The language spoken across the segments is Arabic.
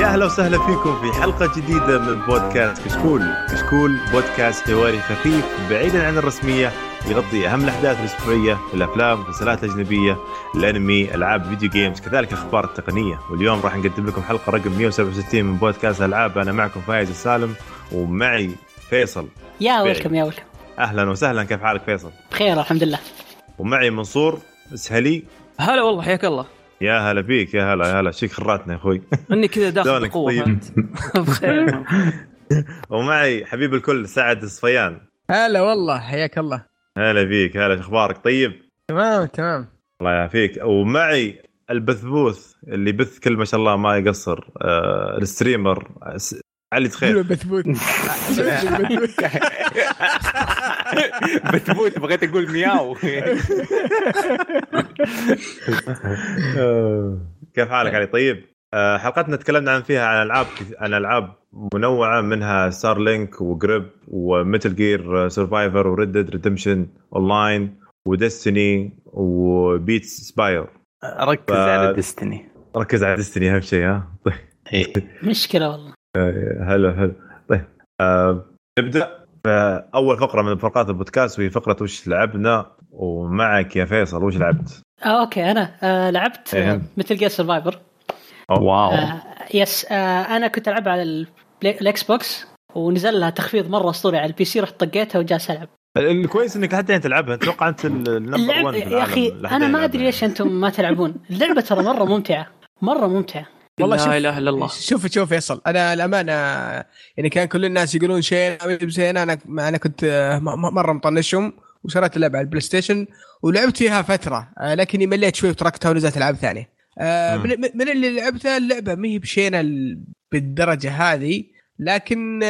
يا أهلا وسهلا فيكم في حلقة جديدة من بودكاست كشكول، كشكول بودكاست حواري خفيف بعيدا عن الرسمية يغطي أهم الأحداث الأسبوعية في الأفلام، المسلسلات الاجنبيه، الأنمي، ألعاب video games، كذلك أخبار التقنية، واليوم راح نقدم لكم حلقة رقم 167 من بودكاست ألعاب، أنا معكم فايز السالم ومعي فيصل. يا ويلكم يا ويلكم. أهلا وسهلا كيف حالك فيصل؟ بخير الحمد لله. ومعي منصور اسهلي. هلا والله حياك الله. يا هلا بيك يا هلا يا هلا. شيك خراتنا يا أخوي. إني كذا داخل بقوة طيب. بخير ومعي حبيب الكل سعد الصفيان. هلا والله حياك الله. هلا بيك هلا شو أخبارك؟ طيب؟ تمام تمام. الله يعافيك. ومعي البثبوث اللي بث كل ما شاء الله ما يقصر آه الستريمر علي تخيل. بثبوت بثبوت بغيت أقول مياو. كيف حالك علي؟ طيب؟ آه، حلقتنا تكلمنا عن فيها عن ألعاب عن ألعاب منوعة منها Starlink و Grip و Metal Gear Survive و Red Dead Redemption Online و Destiny و Beat Saber ركز ف... على Destiny. ركز على Destiny أهم شيء ها؟ طيب. مشكلة والله. حلو حلو. طيب آه نبدأ. اول فقرة من فقرات البودكاست وهي فقرة وش لعبنا ومعك يا فيصل وش لعبت؟ آه okay أنا آه لعبت آه Metal Gear Survive wow. آه yes آه أنا كنت ألعبها على ال Xbox ونزل لها تخفيض مرة أسطوري على ال PC رحت طقيتها وجالس ألعب. الكويس إنك لحد الحين تلعبها. أتوقع أنت ال number 1 يا أخي أنا ما أدري ليش أنتم ما تلعبون. اللعبة ترى مرة ممتعة. مرة ممتعة. والله لا إله إلا الله. شوف شوف فيصل أنا الأمانة يعني كان كل الناس يقولون شيء زين أنا أنا كنت مرة مطنشهم وشريت اللعبة على ال PlayStation ولعبت فيها فترة لكني مليت شوي وتركتها ونزلت ألعاب ثانية. من اللي لعبتها اللعبة ما هي بشينة بالدرجة هذه. لكن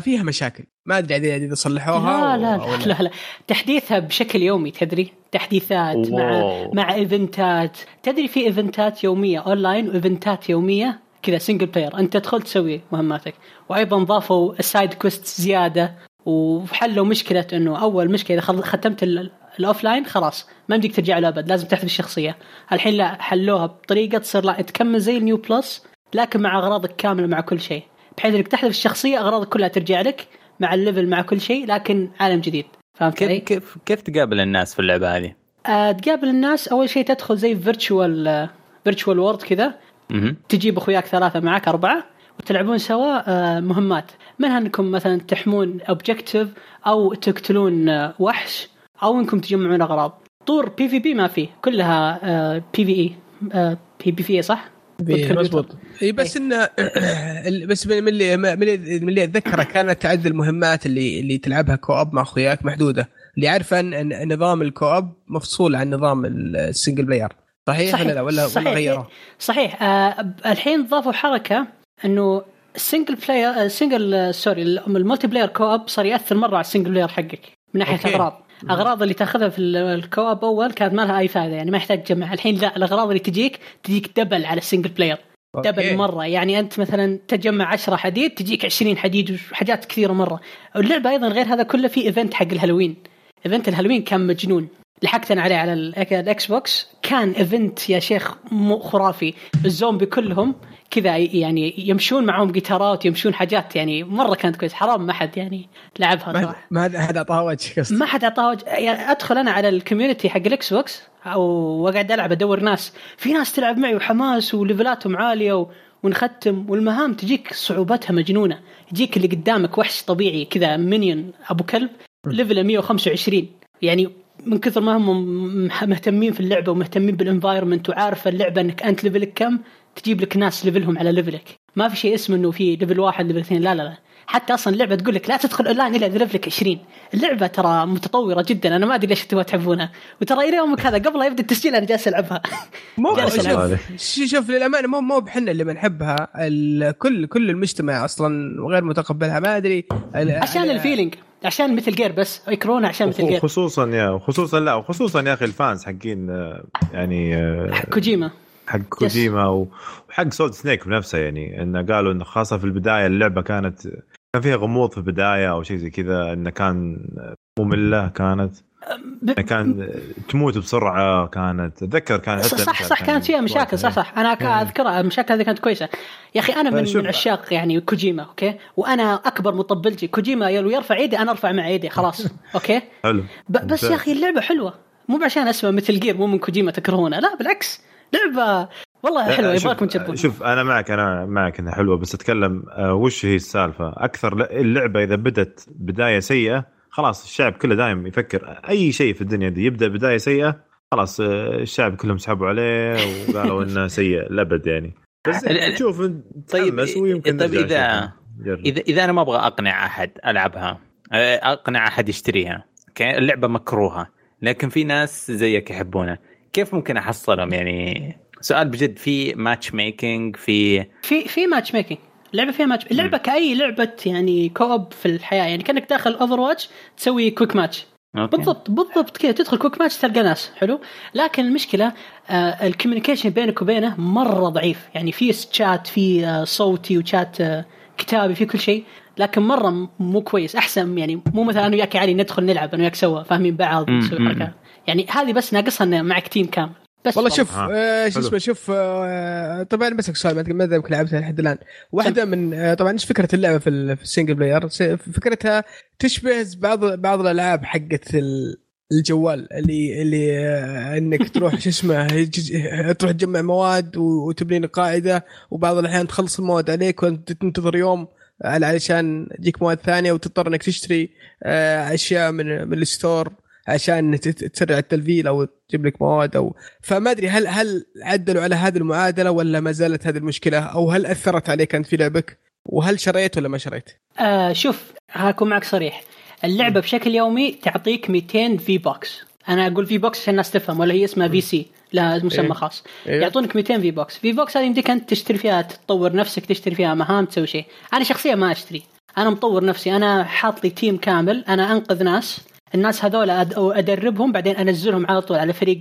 فيها مشاكل. ما أدري اذا صلحوها لا لا لا, لا لا. تحديثها بشكل يومي تدري؟ تحديثات واو. مع مع events ات. تدري في events ات يومية online و events ات يومية؟ كذا single player أنت تدخل تسوي مهماتك. وأيضا ضافوا ال side quest زيادة وحلوا مشكلة إنه أول مشكلة إذا ختمت ال offline خلاص ما يمديك ترجع له أبد لازم تحذف الشخصية. الحين لا حلوها بطريقة تصير لا تكمل زي ال new plus لكن مع أغراضك كاملة مع كل شيء. بحيث إنك تحذف الشخصية اغراضك كلها ترجع لك مع ال level مع كل شيء لكن عالم جديد. فهمت كيف كيف كيف تقابل الناس في اللعبة هذه؟ أه تقابل الناس أول شيء تدخل زي virtual virtual world كذا. تجيب أخوياك ثلاثة معك أربعة وتلعبون سوا أه مهمات. منها انكم مثلا تحمون objective أو تقتلون أه وحش أو إنكم تجمعون أغراض؟ طور PvP ما فيه كلها بي في اي بي بي في صح؟ مضبوط اي بس انه بس من اللي من اللي اتذكره كانت تعد المهمات اللي اللي تلعبها co-op مع أخوياك محدودة. اللي عارفه إن نظام ال co-op مفصول عن نظام ال single player صحيح, صحيح ولا لا؟ ولا صحيح. ولا غيره؟ صحيح. آه الحين ضافوا حركة إنه ال single player single sorry ال multiplayer co-op صار يأثر مرة على ال single player حقك من ناحية. اغراض أغراض اللي تاخذها في ال co-op أول كانت ما لها اي فائده يعني ما يحتاج تجمع الحين لا الأغراض اللي تجيك تجيك double على ال single player double مرة. يعني أنت مثلا تجمع 10 حديد تجيك 20 حديد وحاجات كثيرة مرة. اللعبة أيضا غير هذا كله في event حق ال Halloween. event ال Halloween كان مجنون. لحقت أنا عليه على ال Xbox كان event يا شيخ خرافي. الزومبي كلهم كذا يعني يمشون معهم جيتارات يمشون حاجات يعني مرة كانت كويس حرام ما حد يعني لعبها صراحة. ما حد أعطاها وجه ما حد أعطاها وجه. يعني أدخل أنا على ال community حق ال Xbox وأقعد ألعب أدور ناس. في ناس تلعب معي وحماس و level اتهم عالية و... ونختم. والمهام تجيك صعوبتها مجنونة. يجيك اللي قدامك وحش طبيعي كذا minion أبو كلب level 125 يعني من كثر ما هم مهتمين في اللعبة ومهتمين بال environment وعارف اللعبة إنك أنت level ك كم تجيب لك ناس level هم على level ك ما في شيء اسمه إنه في level واحد level اثنين لا لا لا. حتى أصلا اللعبة تقول لك لا تدخل أونلاين الا level ك 20 اللعبة ترى متطورة جدا. أنا ما أدري ليش تبغى تحبونها. وترى إلى يومك هذا قبل لا يبدأ التسجيل أنا جالس ألعبها. مو شوف, شوف للأمانة مو مو احنا اللي نحبها. كل كل المجتمع أصلا غير متقبلها. ما أدري. عشان ال feeling. عشان Metal Gear بس. يكرهونه عشان Metal Gear خصوصا يا خصوصا لا وخصوصا يا أخي ال fans حقين يعني كوجيما. حق كوجيما وحق Solid Snake بنفسه يعني. إنه قالوا إنه خاصة في البداية اللعبة كانت كان فيها غموض في البداية أو شيء زي كذا إنه كان مملة كانت. كان تموت بسرعة كانت. أتذكر كان صح صح, صح كانت فيها مشاكل صح صح. أنا أذكرها المشاكل هذه كانت كويسة. يا أخي أنا من, من عشاق يعني كوجيما أوكي؟ وأنا أكبر مطبل تبع كوجيما يرفع يدي أنا أرفع مع يدي خلاص أوكي؟ حلو. بس يا أخي اللعبة حلوة. مو عشان اسمها Metal Gear مو من كوجيما تكرهونه. لا بالعكس. لعبة. والله حلوة يبغاكم تجربون شوف أنا معك أنا معك إنها حلوة بس أتكلم آه وش هي السالفة؟ أكثر اللعبة إذا بدت بداية سيئة خلاص الشعب كله دايم يفكر أي شيء في الدنيا دي يبدأ بداية سيئة خلاص آه الشعب كلهم سحبوا عليه وقالوا إنه سيء لأبد يعني. بس تشوف طيب ويمكن طيب إذا إذا إذا أنا ما أبغى أقنع أحد ألعبها آه، أقنع أحد يشتريها اللعبة مكروهة لكن في ناس زيك يحبونها. كيف ممكن أحصلهم؟ يعني سؤال بجد في matchmaking في في في matchmaking اللعبه فيها ماتش اللعبه كأي لعبة يعني co-op في الحياة. يعني كأنك داخل Overwatch تسوي quick match أوكي. بالضبط بالضبط كذا. تدخل quick match تلقى ناس. حلو؟ لكن المشكلة آه ال communication بينك وبينه مرة ضعيف. يعني في شات في آه صوتي وشات آه كتابي في كل شيء. لكن مرة مو كويس. أحسن يعني مو مثلا أنا وياك علي ندخل نلعب أنا وياك سوا فاهمين بعض؟ نسوي حركات يعني هذه بس ناقصها إنه معك team كامل. بس والله شوف آه شو اسمه شوف آه طبعا بسك سؤال ما يمكن لعبتها لحد الآن. واحدة من آه طبعا إيش فكرة اللعبة في, ال single player فكرتها تشبه بعض بعض الألعاب حقت الجوال اللي اللي آه إنك تروح شو اسمه تروح تجمع مواد وتبني قاعدة وبعض الأحيان تخلص المواد عليك وأنت تنتظر يوم. علشان تجيك مواد ثانية وتضطر إنك تشتري آه، أشياء من من الستور عشان تسرع التلفيل أو تجيب لك مواد أو فما أدري هل هل عدلوا على هذه المعادلة ولا ما زالت هذه المشكلة؟ أو هل أثرت عليك أنت في لعبك؟ وهل شريت ولا ما شريت؟ آه شوف أكون معك صريح. اللعبة بشكل يومي تعطيك 200 V-Bucks أنا أقول V-Bucks عشان الناس تفهم ولا هي اسمها VC لها مسمى إيه؟ خاص. إيه؟ يعطونك 200 V-Bucks. V-Bucks هذه يمديك أنت تشتري فيها تطور نفسك تشتري فيها مهام تسوي شيء. أنا شخصيا ما أشتري. أنا مطور نفسي. أنا حاط لي team كامل. أنا أنقذ ناس. الناس هذول أدربهم بعدين أنزلهم على طول على فريق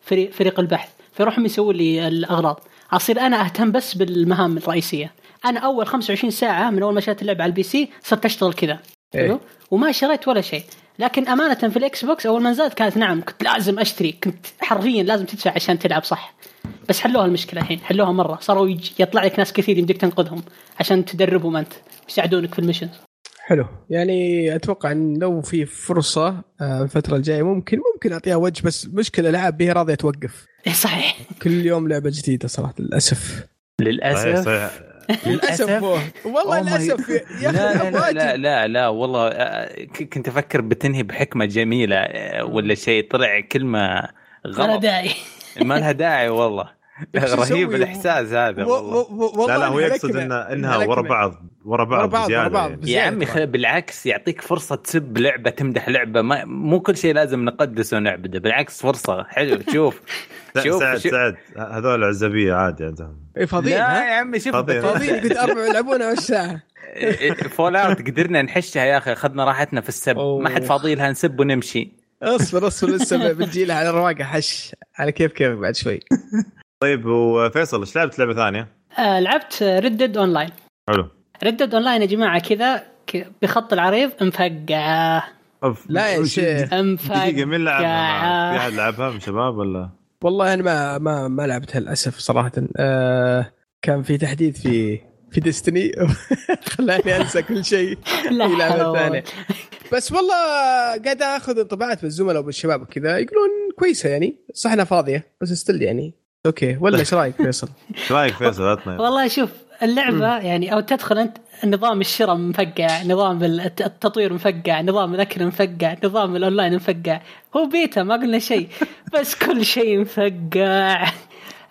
فريق, فريق البحث. فيروحوا يسوون لي الاغراض أصير أنا أهتم بس بالمهام الرئيسية. أنا أول 25 ساعة من أول ما شريت اللعبة على ال PC صرت أشتغل كذا. إيه؟ وما شريت ولا شيء. لكن أمانة في ال Xbox أول ما نزلت كانت نعم كنت لازم أشتري. كنت حرفيا لازم تدفع عشان تلعب صح. بس حلوها المشكلة الحين حلوها مرة. صاروا يطلع لك ناس كثير يمديك تنقذهم عشان تدربهم أنت يساعدونك في ال missions حلو. يعني أتوقع إن لو في فرصة آه، الفترة الجاية ممكن ممكن أعطيها وجه بس مشكلة العاب به راضيه توقف إيه، صحيح. كل يوم لعبة جديدة صراحة للأسف. للاسف للأسف والله للأسف يا لا, لا, لا لا لا والله آه، كنت أفكر بتنهي بحكمة جميلة آه، ولا شيء طلع كلمة غلط ما لها داعي. ما لها داعي والله. رهيب الإحساس هذا والله. لا لا هو يقصد إن إنها ورا بعض ورا بعض, ورا بعض, ورا بعض. يعني. يا عمي بالعكس يعطيك فرصة تسب لعبة تمدح لعبة. ما مو كل شيء لازم نقدسه ونعبده بالعكس فرصة. حلو شوف. شوف سعد سعد. هذول عزبية عادي عندهم. اي فاضيين لا يا عمي شوف. فاضيين قد أربع يلعبونها والساعة فول آوت قدرنا نحشها يا أخي. أخذنا راحتنا في السب. ما حد فاضي لها نسب ونمشي. اصبر اصبر لسه بنجي لها على رواقه حش. على كيف كيف بعد شوي. طيب وفيصل إيش لعبت لعبة ثانية؟ آه لعبت ردد اون لاين حلو. ردد اون لاين يا جماعة كذا بخط العريض مفقعه لا يا شيخ. مفقعه دقيقه مين لعبها؟ في أحد لعبها من شباب ولا؟ والله أنا ما ما ما لعبتها للأسف صراحة. آه كان في تحديث في في Destiny خلاني أنسى كل شيء. في لعبة ثانية. بس والله قاعد آخذ انطباعات من الزملاء وبالشباب وكذا. يقولون كويسة يعني صح إنها فاضية بس still يعني okay ولا إيش رأيك فيصل؟ إيش رأيك فيصل؟ عطنا والله شوف اللعبة يعني أو تدخل أنت نظام الشراء مفقع، نظام التطوير مفقع، نظام الأكل مفقع، نظام الأونلاين مفقع، هو بيتا ما قلنا شيء بس كل شيء مفقع.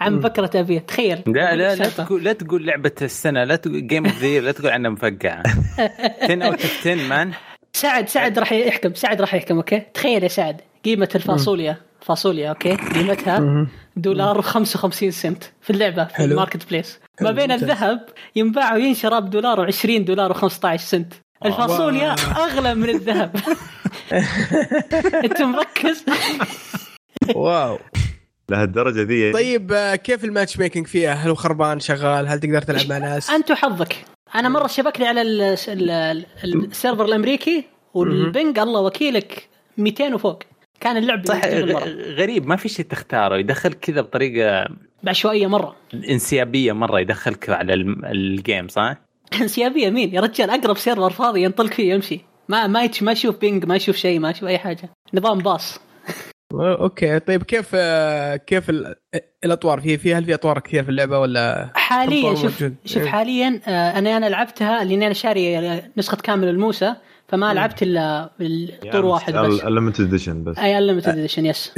عن بكرة ابيه تخيل. لا لا لا تقول لا تقول لعبة السنة لا تقول game of لا تقول عنها مفقعة. 10 out of 10 man سعد سعد راح يحكم سعد راح يحكم okay؟ تخيل يا سعد. قيمة الفاصوليا. فاصوليا okay؟ قيمتها. دولار و55 سنت في اللعبة في حلو. ال marketplace ما بين الذهب ينباع وينشرى بدولار و20 دولار و15 سنت. الفاصوليا أغلى من الذهب. أنت مركز؟ wow. لهالدرجة ذي طيب آه، كيف ال matchmaking فيها؟ هل هو خربان شغال؟ هل تقدر تلعب مع ناس؟ أنت وحظك. أنا مرة شبكني على ال server الأمريكي وال ping الله وكيلك 200 وفوق. كان اللعب صح غريب ما في شيء تختاره. يدخل كذا بطريقة بعشوائية مرة. انسيابية مرة يدخلك على ال game صح؟ انسيابية مين؟ يا رجال أقرب server فاضي ينطلق فيه يمشي. ما ما ما يشوف ping ما يشوف شيء ما يشوف أي حاجة. نظام bus. okay. طيب كيف كيف الأطوار؟ في في هل في أطوار كثير في اللعبة ولا حاليا شوف شوف إيه. حاليا آه، أنا أنا لعبتها لأني أنا شاري نسخة كامل الموسى. فما لعبت إلا الطور واحد بس. ال limited edition بس. أي ال limited edition yes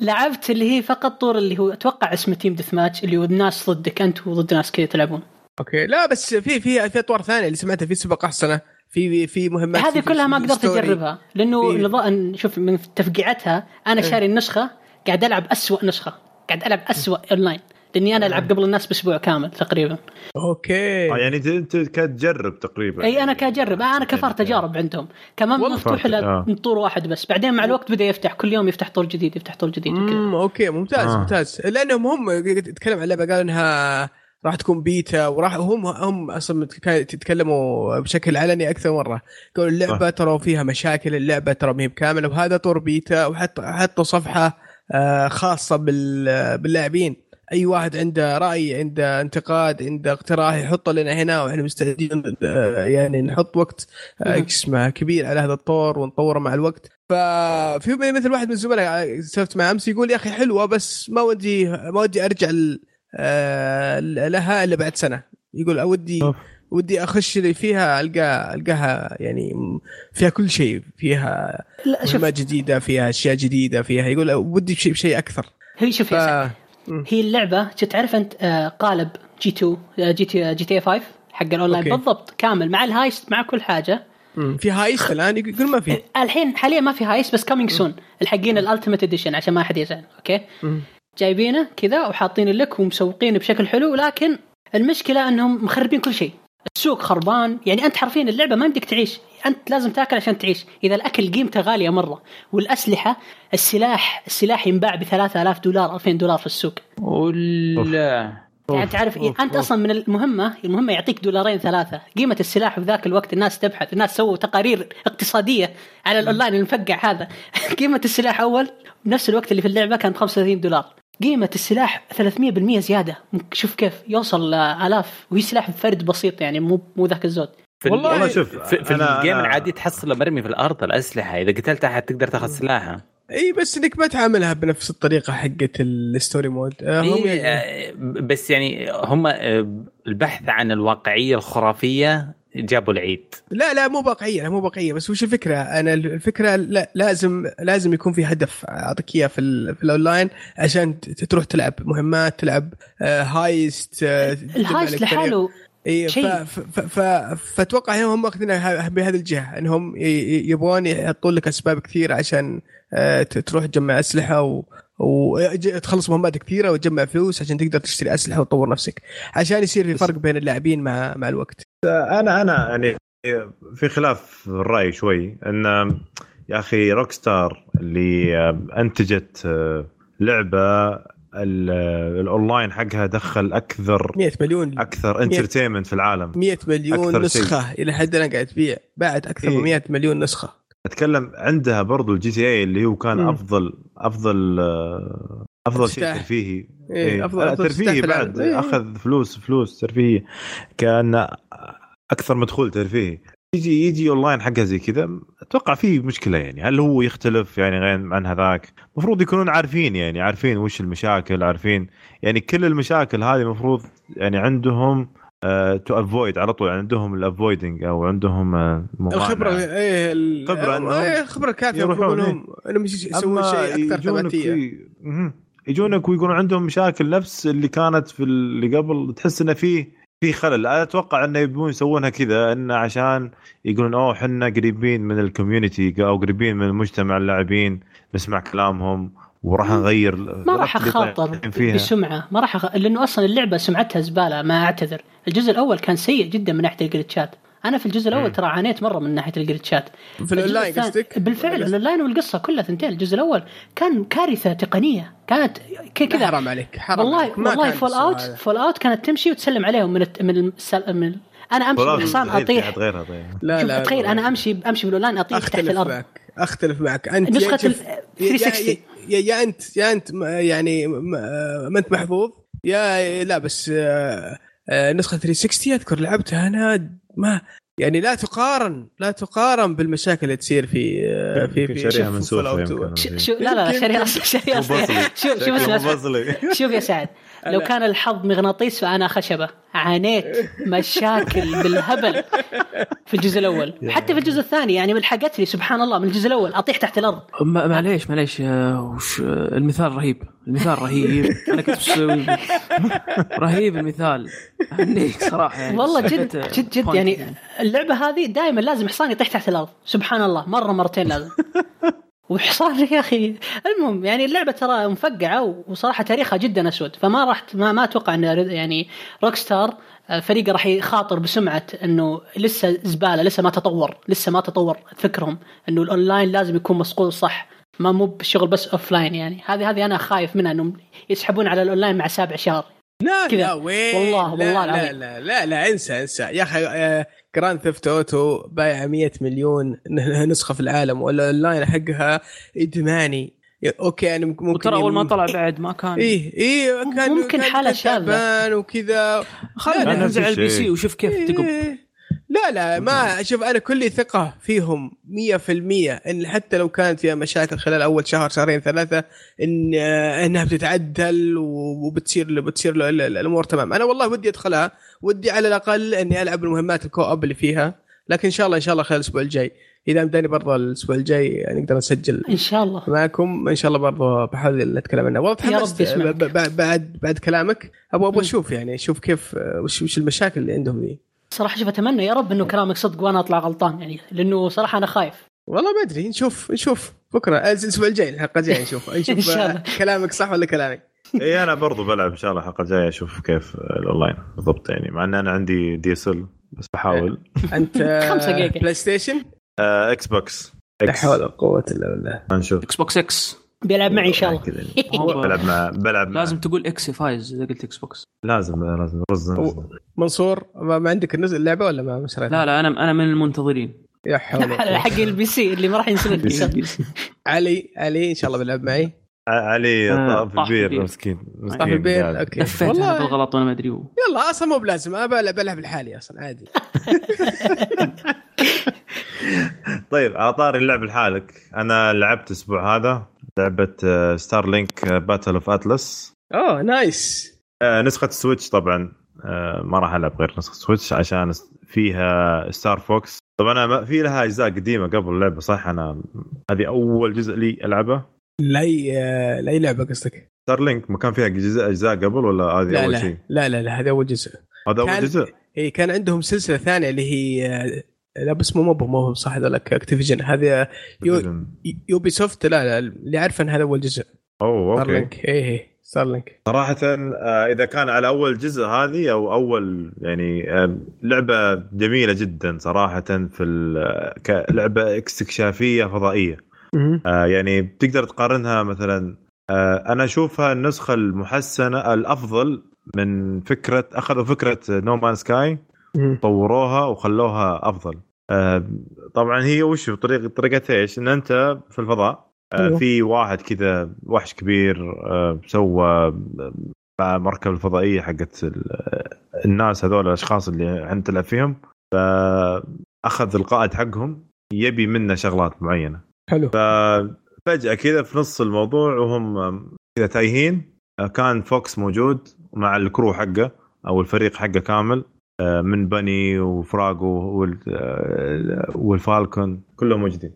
لعبت اللي هي فقط طور اللي هو أتوقع اسمه team deathmatch اللي هو الناس ضدك أنت وضد ناس كذا تلعبون. okay. لا بس في في في أطوار ثانية اللي سمعتها في سباق أحصنة. في في مهمات هذه كلها ما قدرت أجربها لأنه نظام شوف من تفقيعتها أنا إيه. شاري النسخة قاعد ألعب أسوأ نسخة. قاعد ألعب أسوأ اونلاين لاني أنا العب قبل الناس باسبوع كامل تقريبا. okay. آه يعني انت كتجرب تقريبا. اي أنا كجرب آه أنا كفرت تجارب عندهم. كمان مفتوح له آه. طور واحد بس. بعدين مع الوقت بدأ يفتح. كل يوم يفتح طور جديد يفتح طور جديد امم okay. ممتاز آه. ممتاز. لأنهم هم يتكلم عن اللعبة قالوا إنها راح تكون بيتا وراح هم هم أصلا تتكلموا بشكل علني أكثر مرة. قالوا اللعبة ترى فيها مشاكل اللعبة ترى ما هي بكاملة وهذا طور بيتا وحطوا حطوا صفحة خاصة باللاعبين. أي واحد عنده رأي عنده انتقاد عنده اقتراح يحطه لنا هنا وإحنا مستعدين آه، يعني نحط وقت آه، اسمه كبير على هذا الطور ونطوره مع الوقت. ففي مثل واحد من الزملاء سولفت مع أمس يقول يا أخي حلوة بس ما ودي ما ودي أرجع آه، لها إلا بعد سنة. يقول ودي ودي أخش اللي فيها القى ألقاها يعني فيها كل شيء فيها مهمات جديدة فيها أشياء جديدة فيها يقول ودي بشيء شيء أكثر. هي شوف ف... هي اللعبة تعرف أنت آه، قالب G 2 آه، GT GT 5 حق الأونلاين. بالضبط كامل. مع ال heist مع كل حاجة. في heist الآن؟ يقول ما في. الحين حاليا ما في heist بس coming soon الحقين ال ultimate edition عشان ما حد يزعل okay؟ جايبينه كذا وحاطين لك ومسوقينه بشكل حلو لكن المشكلة أنهم مخربين كل شيء. السوق خربان. يعني أنت حرفيا اللعبة ما بدك تعيش. أنت لازم تأكل عشان تعيش. إذا الأكل قيمته غالية مرة والأسلحة السلاح السلاح ينباع ب 3000 دولار 2000 دولار في السوق. ولا. يعني تعرف أوف أنت أصلا من المهمة المهمة يعطيك دولارين ثلاثة. قيمة السلاح في ذاك الوقت الناس تبحث الناس سووا تقارير اقتصادية على الأونلاين المفقع هذا. قيمة السلاح أول بنفس الوقت اللي في اللعبة كان ب 35 دولار. قيمة السلاح 300% زيادة. شوف كيف يوصل آلاف وهي سلاح فرد بسيط يعني مو مو ذاك الزود. في والله, والله شوف في, في أنا ال game العادي تحصله مرمي في الأرض الأسلحة. إذا قتلت أحد تقدر تاخذ سلاحه. إي بس إنك ما تعاملها بنفس الطريقة حقت ال story mode آه، هم إيه يعني... بس يعني هم آه، البحث عن الواقعية الخرافية جابوا العيد. لا لا مو واقعيه مو واقعيه بس وش الفكرة؟ أنا الفكرة لا لازم لازم يكون في هدف أعطيك إياه في, في الأونلاين عشان تروح تلعب مهمات تلعب heist آه، ال heist لحاله إي فاتوقع هم ماخذينها بهذه الجهة إنهم يبغون يحطون لك أسباب كثيرة عشان آه، تروح تجمع أسلحة و... وتخلص مهمات كثيره وتجمع فلوس عشان تقدر تشتري أسلحة وتطور نفسك. عشان يصير في فرق بين اللاعبين مع مع الوقت. أنا أنا يعني في خلاف الرأي شوي إن يا أخي روك ستار اللي أنتجت آه، لعبة الأونلاين حقها دخل أكثر 100 مليون. أكثر entertainment في العالم. 100 مليون نسخة إلى حد الآن قاعد تبيع بعد أكثر من 100 مليون نسخة. أتكلم عندها برضو الجي تي اي اللي هو كان م. أفضل أفضل آه، أفضل شيء ترفيهي إيه, إيه. افضل ترفيهي بعد إيه. أخذ فلوس فلوس ترفيهي كأن أكثر مدخول ترفيهي يجي يجي أونلاين حقها زي كذا أتوقع في مشكلة يعني هل هو يختلف يعني غير عن هذاك المفروض يكونون عارفين يعني عارفين وش المشاكل عارفين يعني كل المشاكل هذه المفروض يعني عندهم to uh, avoid على طول عندهم ال avoiding أو عندهم آه، الخبرة إيه الخبره انهم إيه الخبره الكافيه يروحون إنهم يسوون شيء أكثر ثباتية. يجونك ويقولون عندهم مشاكل نفس اللي كانت في اللي قبل تحس إنه فيه في خلل. أتوقع إنه يبون يسوونها كذا انه عشان يقولون أوه إحنا قريبين من ال community أو قريبين من مجتمع اللاعبين نسمع كلامهم وراح نغير ما راح اخاطر بسمعة ما راح أخ... لأنه أصلا اللعبة سمعتها زبالة ما أعتذر. الجزء الأول كان سيء جدا من ناحية ال glitches أنا في الجزء الأول ترى عانيت مرة من ناحية ال glitches في الأونلاين قصدك؟ بالفعل الأونلاين والقصة كلها ثنتين. الجزء الأول كان كارثة تقنية. كانت كذا. حرام عليك حرام والله عليك. والله Fallout Fallout كانت تمشي وتسلم عليهم من من, من أنا أمشي بالحصان أطيح. غيرها طيب. لا لا تخيل أنا امشي أمشي بالأونلاين أطيح تحت الأرض. معك. أختلف معك. أنت نسخة 360 يا, يا انت يا أنت يعني ما أنت محظوظ يا لا بس آه، آه، نسخة 360 أذكر لعبتها أنا ما يعني لا تقارن لا تقارن بالمشاكل اللي تصير في آه، في في شريحه منسوخه شو لا لا شريحه شريحه شوف شوف شوف يا سعد. لو كان الحظ مغناطيس فأنا خشبة. عانيت مشاكل بالهبل في الجزء الأول. حتى في الجزء الثاني يعني لحقت لي سبحان الله من الجزء الأول. أطيح تحت الأرض. معليش معليش. وش المثال رهيب. المثال رهيب. أنا كنت رهيب المثال. أهنيك صراحة يعني. والله جد جد جد. يعني اللعبة هذه دائما لازم حصان يطيح تحت الأرض. سبحان الله. مرة مرتين لازم. وحصان يا أخي. المهم يعني اللعبة ترى مفقعة وصراحة تاريخها جدا أسود فما راح ما, ما أتوقع إن يعني Rockstar فريقه راح يخاطر بسمعة إنه لسه زبالة لسه ما تطور لسه ما تطور فكرهم إنه الأونلاين لازم يكون مصقول صح ما مو بشغل بس offline يعني. هذه هذه أنا خايف منها إنهم يسحبون على الأونلاين مع سابع شهر. لا لا وين؟ والله لا والله لا, لا لا لا انسى انسى. يا أخي آه، Grand Theft Auto بايع 100 مليون نسخة في العالم والاونلاين حقها ادماني. okay أنا ممكن وترى أول ما طلع بعد ما كان إيه إيه كان ممكن حالة شاذة. وكذا. خلينا ننزل على ال PC وشوف كيف إيه. تقب لا لا ما شوف أنا كل ثقة فيهم 100% إن حتى لو كانت فيها مشاكل خلال أول شهر شهرين ثلاثة إن إنها بتتعدل وبتصير بتصير الأمور تمام. أنا والله ودي أدخلها ودي على الأقل إني ألعب المهمات ال co-op اللي فيها لكن إن شاء الله إن شاء الله خلال الأسبوع الجاي. إذا مداني برضه الأسبوع الجاي نقدر نسجل إن شاء الله. معكم إن شاء الله برضه بحاول نتكلم عنه. والله تحمست بعد بعد كلامك أبغى أبغى أشوف يعني أشوف كيف وش وش المشاكل اللي عندهم ذي. صراحة شوف أتمنى يا رب إنه كلامك صدق وأنا أطلع غلطان يعني لأنه صراحة أنا خايف. والله ما أدري. نشوف نشوف. بكرة الأسبوع الجاي الحلقة الجاية نشوف. نشوف كلامك صح ولا كلامي إي أنا برضو بلعب إن شاء الله الحلقة الجاية أشوف كيف الأونلاين بالضبط يعني مع ان أنا عندي DSL بس بحاول. أنت PlayStation؟ Xbox لا حول ولا قوه إلا بالله. نشوف. Xbox X بيلعب معي إن شاء الله. بلعب مع بلعب لازم تقول إكس فايز إذا قلت إكس بوكس لازم لازم رز منصور ما عندك النزل اللعبة ولا ما مشريت؟ لا لا أنا أنا من المنتظرين. يا حول حق البي سي اللي ما راح ينزل. علي علي إن شاء الله بيلعب معي. علي آه، طاف البير. مسكين طاف البير أوكي. والله بالغلط وأنا ما أدري يلا أصلا مو بلازم. أنا بلعب لحالي أصلا عادي. طيب على طاري اللعب لحالك. أنا لعبت الأسبوع هذا لعبة Starlink Battle for Atlas أوه nice. نسخة ال Switch طبعا آه، ما راح ألعب غير نسخة Switch عشان فيها Star Fox طبعا أنا في لها أجزاء قديمة قبل اللعبة صح؟ أنا هذه أول جزء لي ألعبه. لأي لأي لعبة قصدك؟ Starlink ما كان فيها اجزاء أجزاء قبل ولا هذه أول شيء؟ لا لا لا هذا أول جزء. هذا أول جزء؟ إي كان عندهم سلسلة ثانية اللي هي لا بس مو مو مو صح هذولك Activision يو Ubisoft لا لا اللي عارف ان هذا أول جزء. أوه okay. Starlink إي إي Starlink صراحة آه، إذا كان على أول جزء هذه أو أول يعني آه، لعبة جميلة جدا صراحة في آه، كلعبه استكشافيه فضائية. يعني بتقدر تقارنها مثلا أنا أشوفها النسخة المحسنة الأفضل من فكرة أخذوا فكرة نو مان سكاي طوروها وخلوها أفضل آه، طبعا هي وش طريقه طريقة إيش؟ إن أنت في الفضاء آه، أيوه. في واحد كذا وحش كبير آه، سوى مع مركب الفضائية حقت الناس هذول الأشخاص اللي أنت تلعب فيهم فأخذ القائد حقهم يبي منه شغلات معينة حلو. ففجاه كذا في نص الموضوع وهم كذا تايهين. كان Fox موجود مع ال crew حقه أو الفريق حقه كامل. آه، من بني وفراغو آه، وال Falcon كلهم موجودين.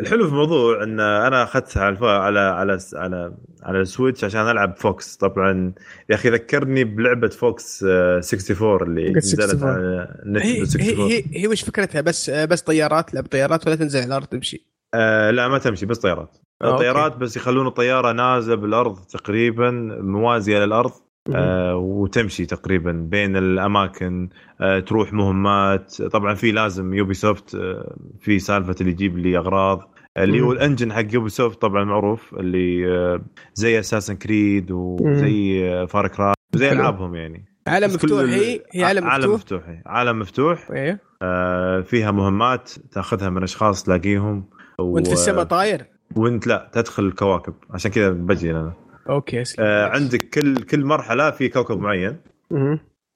الحلو في الموضوع إن أنا اخذتها على على على على على ال Switch عشان ألعب Fox. طبعا يا أخي ذكرني بلعبة Fox 64 آه، اللي نزلت على هي, هي, هي وش فكرتها؟ بس بس طيارات؟ لعب طيارات ولا تنزل على الأرض تمشي؟ آه لا ما تمشي بس طيارات. آه طيارات بس يخلون الطيارة نازلة بالأرض تقريبا موازية للأرض آه وتمشي تقريبا بين الأماكن آه تروح مهمات. طبعا في لازم Ubisoft آه في سالفة اللي يجيب لي أغراض. اللي هو ال engine حق Ubisoft طبعا معروف اللي آه زي Assassin's Creed وزي Far Cry وزي ألعابهم يعني. عالم مفتوح هي عالم مفتوح؟ عالم مفتوح. عالم مفتوح. أيوه آه فيها مهمات تاخذها من أشخاص تلاقيهم. وأنت في السماء طاير؟ وأنت لا تدخل الكواكب. عشان كذا بجي أنا. أوكي آه عندك كل كل مرحلة في كوكب معين.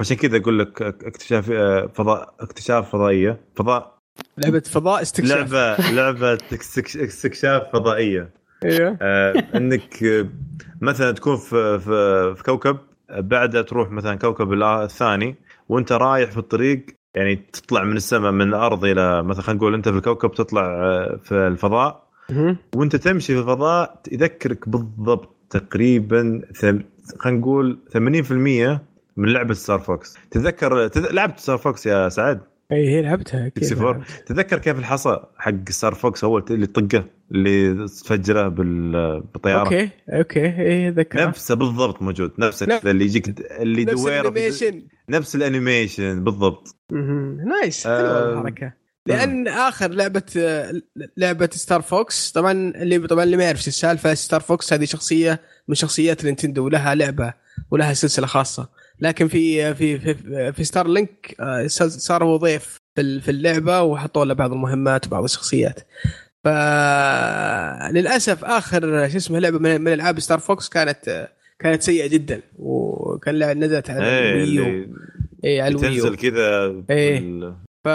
عشان كذا أقول لك اكتشاف آه، فضاء اكتشاف فضائية. فضاء. لعبة فضاء استكشاف. لعبة لعبة استكشاف فضائية. أيوه. آه إنك آه، مثلا تكون في في, في كوكب بعدها تروح مثلا كوكب الثاني وأنت رايح في الطريق يعني تطلع من السماء من الأرض إلى مثلا خلينا نقول أنت في الكوكب تطلع آه، في الفضاء. وأنت تمشي في الفضاء يذكرك بالضبط تقريبا خلينا نقول 80% من لعبة Star Fox. تتذكر لعبت Star Fox يا سعد؟ اي هي لعبتها تذكر كيف الحصى حق Star Fox أول اللي تطقه اللي تفجره بالطيارة؟ okay okay اي ذكر نفسه بالضبط موجود نفسه نفس اللي يجيك اللي نفس ال animation. نفس ال animation بالضبط. nice حلوة الحركة. لأن آخر لعبة لعبة Star Fox طبعا اللي طبعا اللي ما يعرف السالفة Star Fox هذه شخصية من شخصيات Nintendo ولها لعبة ولها سلسلة خاصة. لكن في في في, في Starlink آه، صار هو ضيف في اللعبة وحطوا له بعض المهمات وبعض الشخصيات. فللاسف آخر شو اسمه لعبة من ألعاب Star Fox كانت كانت سيئة جدا وكان نزلت على إيه، ال Wii U. اي على ال Wii U. تنزل كذا اي ف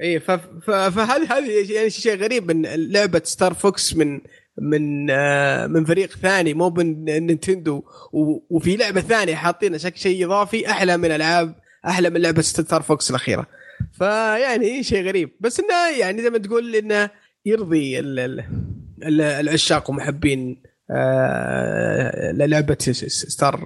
اي فهذه هذه يعني شيء غريب من لعبة Star Fox من من آه من فريق ثاني مو من Nintendo. وفي لعبة ثانية حاطين شيء إضافي أحلى من ألعاب أحلى من لعبة Star Fox الأخيرة. فيعني شيء غريب. بس إنه يعني زي ما تقول إنه يرضي العشاق ومحبين آه للعبه Star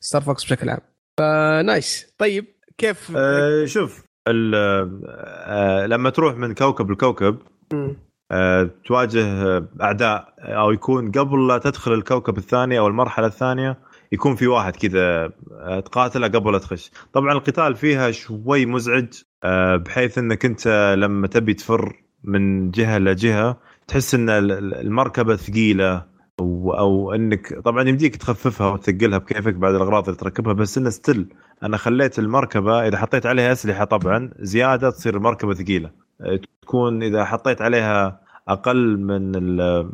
Star Fox بشكل عام. ف nice طيب كيف؟ آه شوف آه لما تروح من كوكب لكوكب آه تواجه أعداء أو يكون قبل لا تدخل الكوكب الثاني أو المرحلة الثانية يكون في واحد كذا آه، تقاتله قبل لا تخش. طبعا القتال فيها شوي مزعج آه، بحيث إنك أنت لما تبي تفر من جهة لجهه تحس إن المركبة ثقيلة أو إنك طبعا يمديك تخففها وتثقلها بكيفك بعد الأغراض اللي تركبها بس إنه still أنا خليت المركبة إذا حطيت عليها أسلحة طبعا زيادة تصير المركبة ثقيلة. تكون إذا حطيت عليها أقل من ال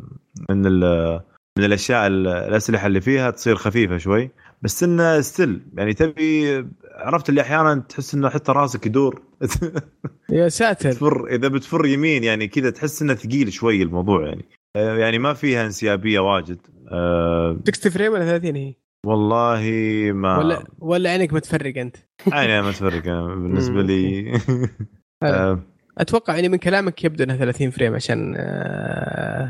من ال من الأشياء الأسلحة اللي فيها تصير خفيفة شوي. بس إنه still يعني تبي عرفت اللي أحيانا تحس إنه حتى راسك يدور. يا ساتر. تفر إذا بتفر يمين يعني كذا تحس إنه ثقيل شوي الموضوع يعني. يعني ما فيها انسيابية واجد. 60 آه، frame ولا 30 هي؟ والله ما ولا ولا عينك بتفرق أنت؟ عيني ما تفرق بالنسبة لي. أتوقع يعني من كلامك يبدو إنها 30 frame عشان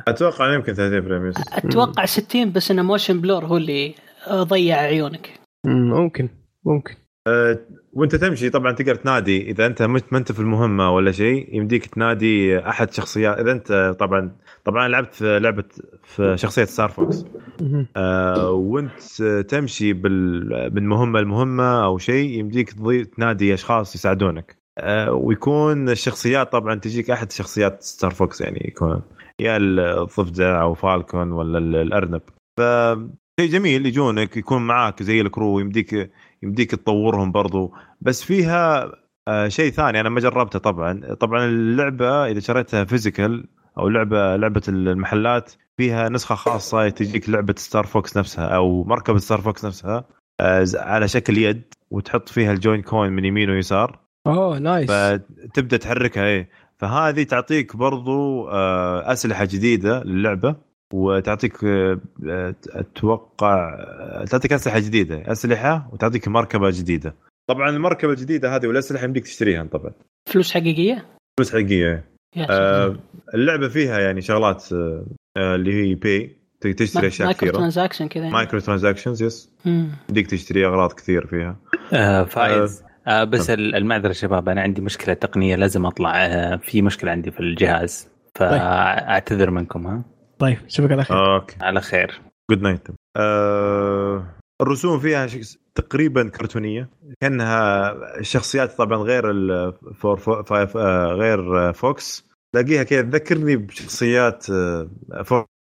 أتوقع يمكن 30 frame yes. أتوقع 60 بس انه motion blur هو اللي ضيع عيونك. ممكن ممكن. أه وأنت تمشي طبعا تقدر تنادي. إذا أنت ما أنت في المهمة ولا شيء يمديك تنادي أحد شخصيات. إذا أنت طبعا طبعا لعبت في لعبة في شخصية Star Fox أه وأنت تمشي بال من مهمه لمهمه أو شيء يمديك تنادي أشخاص يساعدونك. ويكون الشخصيات طبعا تجيك أحد شخصيات Star Fox يعني يكون يا الضفدع أو Falco ولا الأرنب. ف شيء جميل يجونك يكون معاك زي ال crew يمديك يمديك تطورهم برضو. بس فيها آه شيء ثاني أنا ما جربته طبعا. طبعا اللعبة إذا شريتها physical أو لعبة لعبة المحلات فيها نسخة خاصة تجيك لعبة Star Fox نفسها أو مركبه Star Fox نفسها آه على شكل يد وتحط فيها ال Joy-Con من يمين ويسار. oh nice. فتبدأ تحركها إيه. فهذه تعطيك برضو آه أسلحة جديدة للعبة وتعطيك آه، أتوقع تعطيك أسلحة جديدة أسلحة وتعطيك مركبة جديدة. طبعا المركبة الجديدة هذه والأسلحة يمديك تشتريها طبعا فلوس حقيقية؟ فلوس حقيقية آه اللعبة فيها يعني شغلات آه اللي هي بي تشتري أشياء كثيرة. micro transaction كذا micro transactions yes. يمديك تشتري أغراض كثير فيها. آه فايز. آه آه بس المعذرة شباب أنا عندي مشكلة تقنية لازم أطلع آه في مشكلة عندي في الجهاز فأعتذر منكم ها؟ طيب أشوفك على خير. okay. على خير. good night آه الرسوم فيها تقريبا كرتونية كأنها الشخصيات طبعا غير الفور فايف آه غير فوكس. تلاقيها كذا تذكرني بشخصيات آه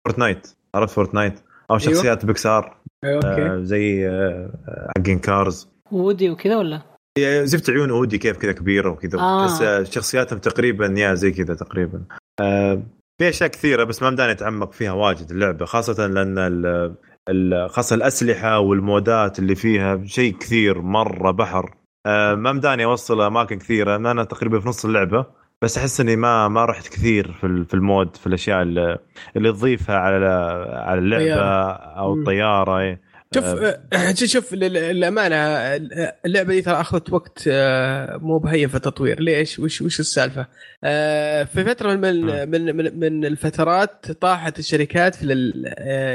فورتنايت. عرفت فورتنايت؟ أو أيوه. شخصيات أيوه. بيكسار أيوه. آه زي آه حقين كارز. وودي وكذا ولا؟ زفت عيون أودي كيف كذا كبيرة وكذا. آه. بس شخصياتهم تقريبا يا زي كذا تقريبا. آه في أشياء كثيرة بس ما مداني أتعمق فيها واجد اللعبة. خاصة لأن خاصة الأسلحة والمودات اللي فيها شيء كثير مرة بحر. آه ما مداني أوصل أماكن كثيرة. أنا تقريبا في نص اللعبة بس أحس إني ما ما رحت كثير في في المود في الأشياء اللي, اللي تضيفها على على اللعبة أو الطياره. شوف آه. آه، شوف للأمانة اللعبة دي ترى أخذت وقت آه، مو بهين في التطوير ليش؟ وش وش السالفة؟ في فترة من من من, من الفترات طاحت الشركات في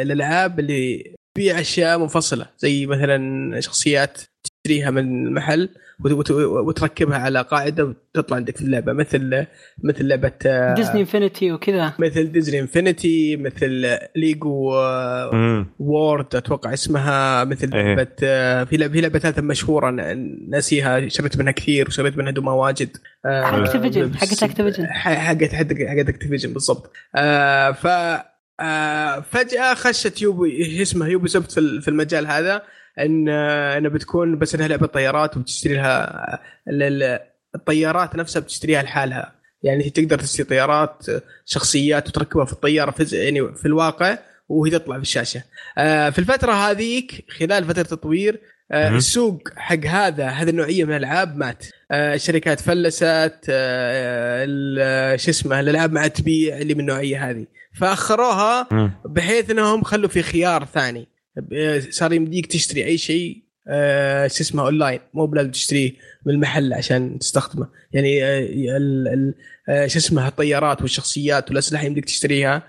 الألعاب اللي تبيع أشياء منفصلة زي مثلا شخصيات تشتريها من المحل وتركبها على قاعدة وتطلع عندك في اللعبة مثل مثل لعبة Disney Infinity وكذا. مثل Disney Infinity مثل Lego World أتوقع اسمها مثل إيه. لعبة في لعبه في لعبة ثالثة مشهورة ناسيها شريت منها كثير وشريت منها دمى واجد. Activision حقت Activision حقت حقت Activision بالضبط. آه، ف آه، فجأة خشت يوبو اسمها يوبو سبت في المجال هذا. إن انها بتكون بس إنها لعبة طيارات وبتشتري لها الطيارات نفسها بتشتريها لحالها. يعني تقدر تشتري طيارات شخصيات وتركبها في الطيارة في يعني في الواقع وهي تطلع في الشاشة. آه، في الفترة هذيك خلال فترة التطوير آه، السوق حق هذا هذه النوعية من الألعاب مات. آه، الشركات فلست شو اسمه الألعاب ما عاد تبيع اللي من النوعية هذه. فأخروها بحيث إنهم خلوا في خيار ثاني. صار يمديك تشتري أي شيء آه شو اسمه اونلاين مو بلازم تشتريه من المحل عشان تستخدمه. يعني آه آه شو اسمه الطيارات والشخصيات والأسلحة يمديك تشتريها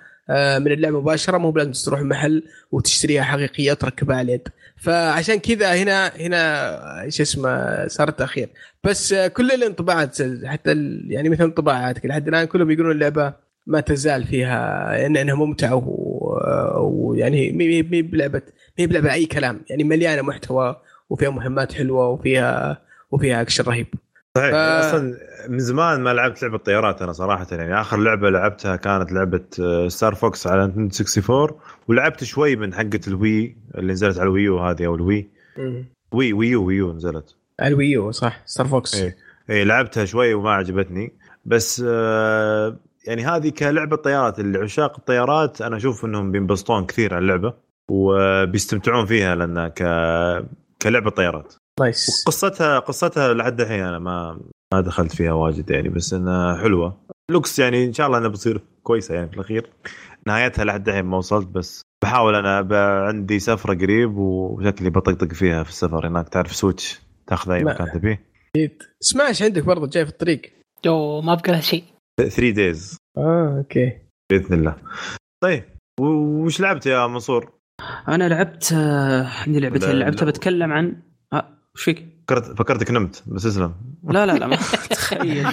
من اللعبة مباشرة. مو بلازم تروح المحل وتشتريها حقيقية وتركبها على اليد. فعشان كذا هنا هنا شو اسمه صار تاخير بس كل الانطباعات حتى يعني مثل انطباعاتك لحد الآن كلهم يقولون اللعبة ما تزال فيها إنها ممتعة ويعني مي بلعبه مي بلعبة أي كلام. يعني مليانة محتوى وفيها مهمات حلوة وفيها وفيها اكشن رهيب. صحيح. ف... أصلا من زمان ما لعبت لعبة طيارات أنا صراحة يعني. آخر لعبة لعبتها كانت لعبة Star Fox على 64 ولعبت شوي من حقة ال Wii اللي نزلت على ال Wii U هذه أو ال Wii Wii Wii U Wii U نزلت. على ال Wii U صح. Star Fox اي اي لعبتها شوي وما عجبتني. بس آه يعني هذه كلعبة طيارات. اللي عشاق الطيارات أنا أشوف إنهم بينبسطون كثير على اللعبة وبيستمتعون فيها لانها ك كلعبة طيارات. nice. قصتها قصتها لحد الحين أنا ما ما دخلت فيها واجد يعني بس إنها حلوة. looks يعني إن شاء الله إنها بتصير كويسة يعني في الأخير. نهايتها لحد الحين ما وصلت بس بحاول أنا عندي سفرة قريب وشكلي بطقطق فيها في السفر. هناك تعرف Switch تاخذ أي مكان تبيه؟ سماش عندك برضه جاي في الطريق. جو ما بقى شيء. 3 days آه okay بإذن الله طيب وش لعبت يا منصور؟ أنا لعبت آه، عندي لعبتين لعبتها بتكلم عن آه وش فيك؟ فكرت فكرتك نمت بس اسلم لا لا لا ما تخيل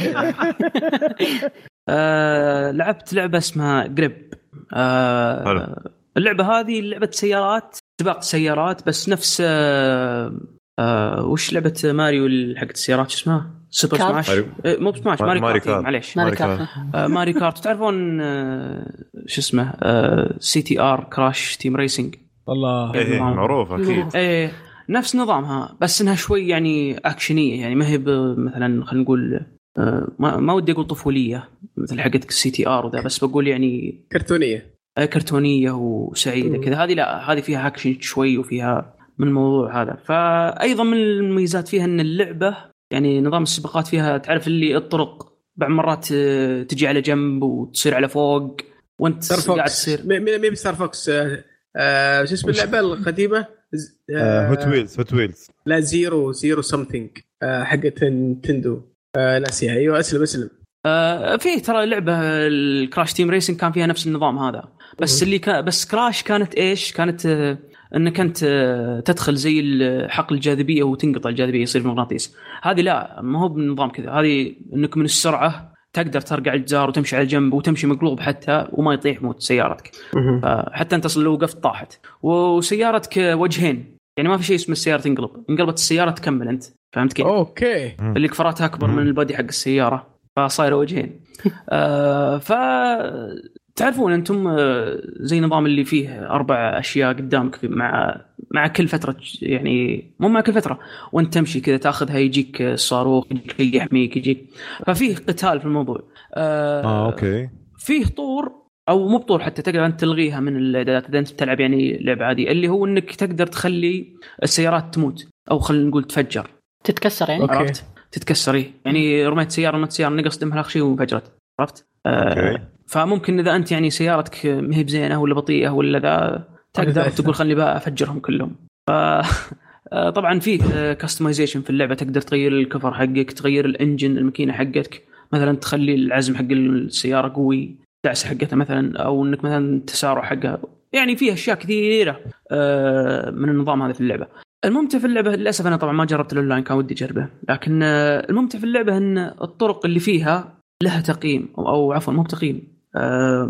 آه لعبت لعبة اسمها GRIP آه حلو. اللعبة هذه لعبة سيارات سباق سيارات بس نفس آه آه وش لعبة ماريو حقت السيارات شو اسمها؟ Super Smash. إيه، مو Smash ماري, Mario Kart معليش. Mario Kart. آه Mario Kart. تعرفون آه شو اسمه آه CTR Crash Team Racing والله. إيه, إيه، معروف أكيد. إيه نفس نظامها بس إنها شوي يعني أكشنية يعني ما هي مثلا خلينا نقول ما, ما ودي أقول طفولية مثل حقتك ال CTR وذا بس بقول يعني كرتونية. كرتونية وسعيدة كذا. هذه لا هذه فيها أكشن شوي وفيها من الموضوع هذا. فايضا من المميزات فيها إن اللعبة يعني نظام السباقات فيها تعرف اللي الطرق بعض مرات آه، تجي على جنب وتصير على فوق وانت قاعد تصير. مين Star Fox آه، آه، شو اسم اللعبة القديمة؟ Hot Wheels Hot Wheels لا Zero Zero something حقت Nintendo ناسيها أيوه أسلم أسلم. آه في ترى لعبة ال Crash Team Racing كان فيها نفس النظام هذا. بس اللي كان بس Crash كانت إيش؟ كانت أنك أنت تدخل زي حقل الجاذبية وتنقطع الجاذبية يصير مغناطيس. هذه لا ما هو بنظام كذا. هذه أنك من السرعة تقدر ترقع الجدار وتمشي على الجنب وتمشي مقلوب حتى وما يطيح موت سيارتك. حتى أنت لو وقفت طاحت. وسيارتك وجهين. يعني ما في شيء اسمه السيارة تنقلب. انقلبت السيارة تكمل أنت. فهمت كيف؟ أوكي. اللي كفراتها أكبر من ال body حق السيارة. فصايره وجهين. آه ف تعرفون أنتم آه، زي نظام اللي فيه أربع أشياء قدامك مع مع كل فترة يعني مو مع كل فترة وأنت تمشي كذا تاخذها يجيك الصاروخ يجيك يحميك يجيك. ففيه قتال في الموضوع. آه, آه أوكي. فيه طور أو مو بطور حتى تقدر أنت تلغيها من الاعدادات إذا أنت بتلعب يعني لعبة عادية اللي هو إنك تقدر تخلي السيارات تموت أو خلينا نقول تفجر. تتكسر يعني؟ عرفت؟ تتكسر إيه؟ يعني رميت سيارة رميت سيارة نقص دمها شيء وانفجرت. عرفت؟ أوكي. فممكن إذا أنت يعني سيارتك ما هي بزينة ولا بطيئة ولا ذا تقدر تقول خلني بقى أفجرهم كلهم. ف آه، طبعا فيه customization في اللعبة. تقدر تغير الكفر حقك تغير ال engine الماكينة حقتك مثلا تخلي العزم حق السيارة قوي دعسه حقتها مثلا أو إنك مثلا تسارع حقها يعني فيها أشياء كثيرة آه، من النظام هذا في اللعبة. الممتع في اللعبة للأسف أنا طبعا ما جربت الأونلاين كان ودي أجربه. لكن آه، الممتع في اللعبة إن الطرق اللي فيها لها تقييم أو عفوا مو تقييم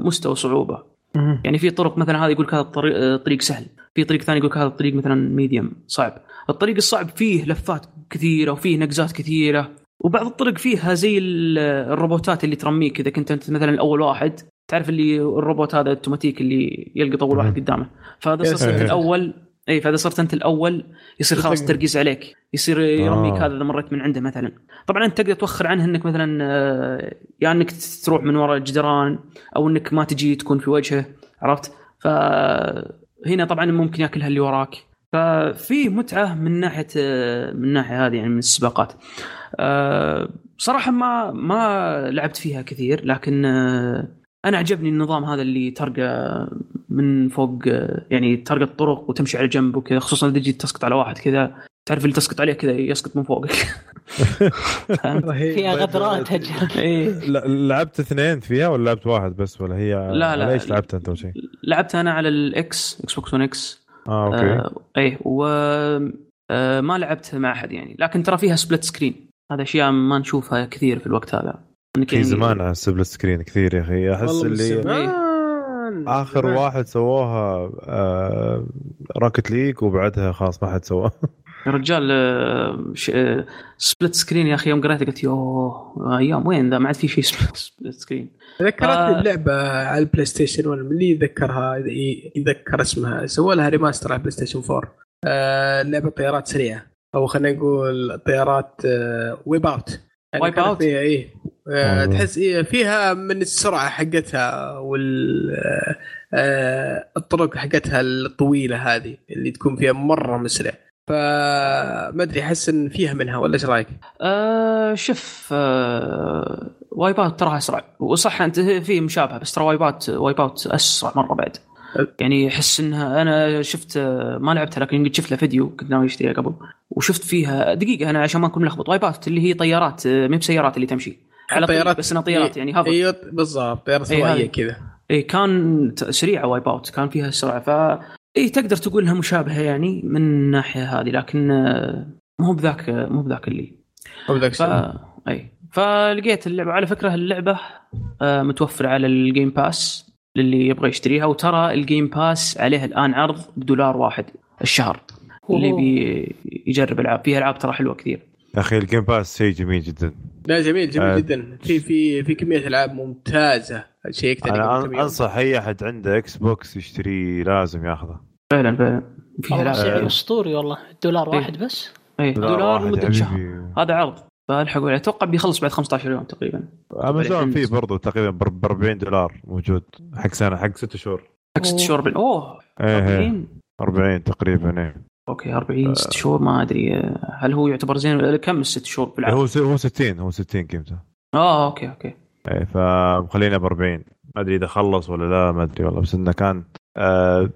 مستوى صعوبة. يعني في طرق مثلا هذا يقول هذا الطريق طريق سهل. في طريق ثاني يقول هذا الطريق مثلا medium صعب. الطريق الصعب فيه لفات كثيرة وفيه نقزات كثيرة. وبعض الطرق فيها زي الروبوتات اللي ترميك. إذا كنت أنت مثلا اول واحد تعرف اللي الروبوت هذا الأوتوماتيك اللي يلقط اول واحد قدامه. فهذا صرت الأول. إي فإذا صرت أنت الأول يصير خلاص تركيز عليك. يصير يرميك آه. هذا إذا مريت من عنده مثلا. طبعا أنت تقدر توخر عنه إنك مثلا آه، يا يعني إنك تروح من وراء الجدران أو إنك ما تجي تكون في وجهه عرفت؟ فهنا طبعا ممكن ياكلها اللي وراك. ففي متعة من ناحية آه، من الناحيه هذه يعني من السباقات. آه، صراحة ما ما لعبت فيها كثير لكن أنا عجبني النظام هذا اللي ترقى من فوق يعني ترقى الطرق وتمشي على جنب وكذا خصوصا إذا تجي تسقط على واحد كذا تعرف اللي تسقط عليه كذا يسقط من فوقك. فيها غدرات. لعبت اثنين فيها ولا لعبت واحد بس ولا هي؟ لا لا. ليش لعبت أنت أول شيء؟ لعبت أنا على الاكس إكس بوكس 1 إكس آه أوكي. آه إيه و آه ما لعبت مع أحد يعني. لكن ترى فيها split screen هذا أشياء ما نشوفها كثير في الوقت هذا. في زمان على split screen كثير يا أخي. أحس اللي آخر واحد سووها آه Rocket League وبعدها خلاص ما حد سواها يا رجال split آه، screen يا أخي يوم قريتها قلت يوه أيام وين ذا؟ ما عاد في شيء split screen. ذكرتني آه. اللعبة على ال PlayStation 1 اللي يذكرها يذكر اسمها. سووا لها remaster على ال PlayStation 4 آه لعبة طيارات سريعة أو خلينا نقول طيارات آه Wipeout يعني Wipeout آه تحس إيه فيها من السرعة حقتها وال آه الطرق حقتها الطويلة هذه اللي تكون فيها مرة مسرع. فما أدري أحس إن فيها منها ولا إيش رأيك؟ آه شوف آه Wipeout تراها أسرع. وصح أنت في مشابهة بس ترى Wipeout Wipeout أسرع مرة بعد. يعني أحس إنها أنا شفت ما لعبتها لكن قد شفت لها فيديو كنت ناوي أشتريها قبل. وشفت فيها دقيقة أنا عشان ما أكون ملخبط Wipeout اللي هي طيارات ما هي بسيارات اللي تمشي. على طيارات بس إنها طيارات يعني hover. أيوه بالضبط طيارات هوائية كذا. اي كان سريعة Wipeout كان فيها سرعة ف اي تقدر تقول انها مشابهة يعني من الناحية هذه لكن مو بذاك مو بذاك اللي. مو بذاك ف... اي فلقيت اللعبة على فكرة اللعبة آه، متوفرة على ال Game Pass للي يبغى يشتريها وترى ال Game Pass عليها الآن عرض بدولار واحد الشهر. اللي بيجرب العاب فيها ألعاب ترى حلوة كثير. يا أخي الجيم باس شيء جميل جدا. لا جميل جميل آه جدا. في في في كمية ألعاب ممتازة. شيء أنا أنصح أي أحد عنده Xbox يشتريه لازم ياخذه. فعلا فعلا. في العاب أسطوري والله. دولار واحد إيه. بس؟ اي دولار لمده شهر. هذا عرض. فالحقوا أتوقع بيخلص بعد 15 يوم تقريبا. أمازون فيه برضه تقريبا ب 40 دولار موجود. حق سنة حق ست شهور. حق ست شهور بال... أوه. 40 40 تقريبا إيه. أوكي 40 ست شهور ما أدري. هل هو يعتبر زين كم الست شهور بالعكس؟ هو هو 60 هو 60 قيمته. آه أوكي أوكي. إيه فمخلينا ب 40 ما أدري إذا خلص ولا لا ما أدري والله بس إنه كان آه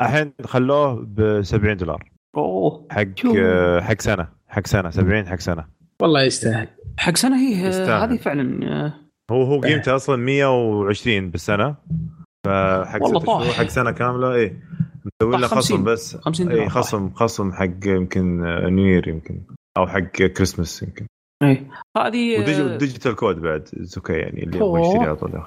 الحين خلوه ب 70 دولار. أوه حق آه حق سنة حق سنة 70 حق سنة. والله يستاهل. حق سنة هي هذه فعلا آه. هو هو قيمته أصلا 120 بالسنة. فحق ست شهور حق سنة كاملة إيه. مسوي له خصم بس. 50 اي خصم خصم حق يمكن نير يمكن أو حق كريسمس يمكن. اي هذه وديجيتال كود بعد أوكي يعني اللي يبغى على طول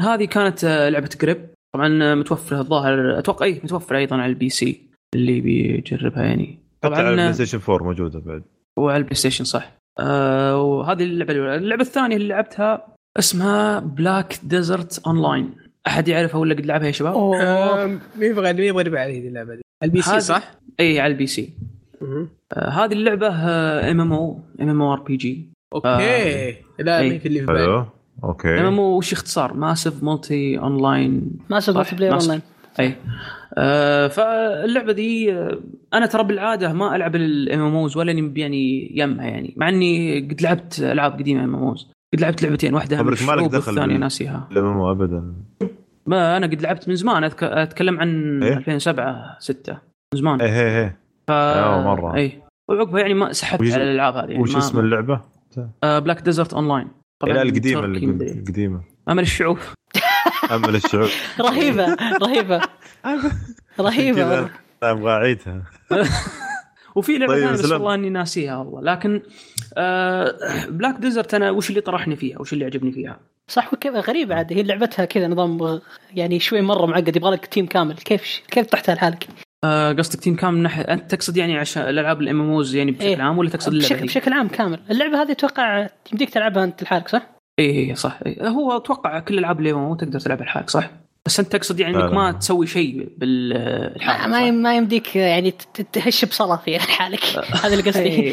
هذه كانت آه، لعبة جريب طبعا متوفرة الظاهر أتوقع اي متوفرة أيضا على ال PC اللي بيجربها يعني. طبعا على البلاي ستيشن 4 موجودة بعد. وعلى البلاي ستيشن صح. آه وهذه اللعبة الأولى. اللعبة الثانية اللي لعبتها اسمها Black Desert Online أحد يعرفها ولا قد لعبها يا شباب؟ مين يبغى مين يبغى يلعب عليه اللعبة دي؟ ال PC. صح؟ اي على ال PC. آه هذه اللعبة ام ام أو ام ام أو ار بي جي أوكي. لا مين في اللي في بالي. أوكي. ام ام أو وش اختصار؟ massive multi online massive multiplayer online اي آه فاللعبة دي آه أنا ترى بالعادة ما ألعب ال MMOs ولا اني يعني يمها يعني مع إني قد لعبت ألعاب قديمة MMOs قد لعبت لعبتين واحدة خبرك مالك دخل الثانية ناسيها. إم ابدا؟ ما أنا قد لعبت من زمان أتكلم عن إيه؟ 2007 6 من زمان. إيه إيه إيه. ف... مرة. اي وعقبها يعني ما سحبت ويش... على الألعاب هذه يعني وش اسم اللعبة؟ آه Black Desert Online طبعا القديمة القديمه أمل الشعوب. أمل الشعوب. رهيبة رهيبة. رهيبة. أبغى أعيدها. وفي لعبة ثانية بس والله إني ناسيها والله لكن آه Black Desert أنا وش اللي طرحني فيها وش اللي عجبني فيها صح وكيف غريبة عاد هي لعبتها كذا نظام يعني شوي مرة معقد يبغى لك team كامل كيف كيف طحتها لحالك؟ آه قصدك team كامل من ناحيه أنت تقصد يعني عشان الألعاب ال MMOs يعني بشكل إيه؟ عام ولا تقصد اللعبة بشكل, بشكل عام كامل اللعبة هذه أتوقع يمديك تلعبها أنت لحالك صح؟ اي صح إيه. هو أتوقع كل ألعاب ال MM تقدر تلعبها لحالك صح؟ بس أنت تقصد يعني إنك ما تسوي شيء بالحالة ما ما يمديك يعني تهش بصلاة في حالك. هذا اللي قصدي.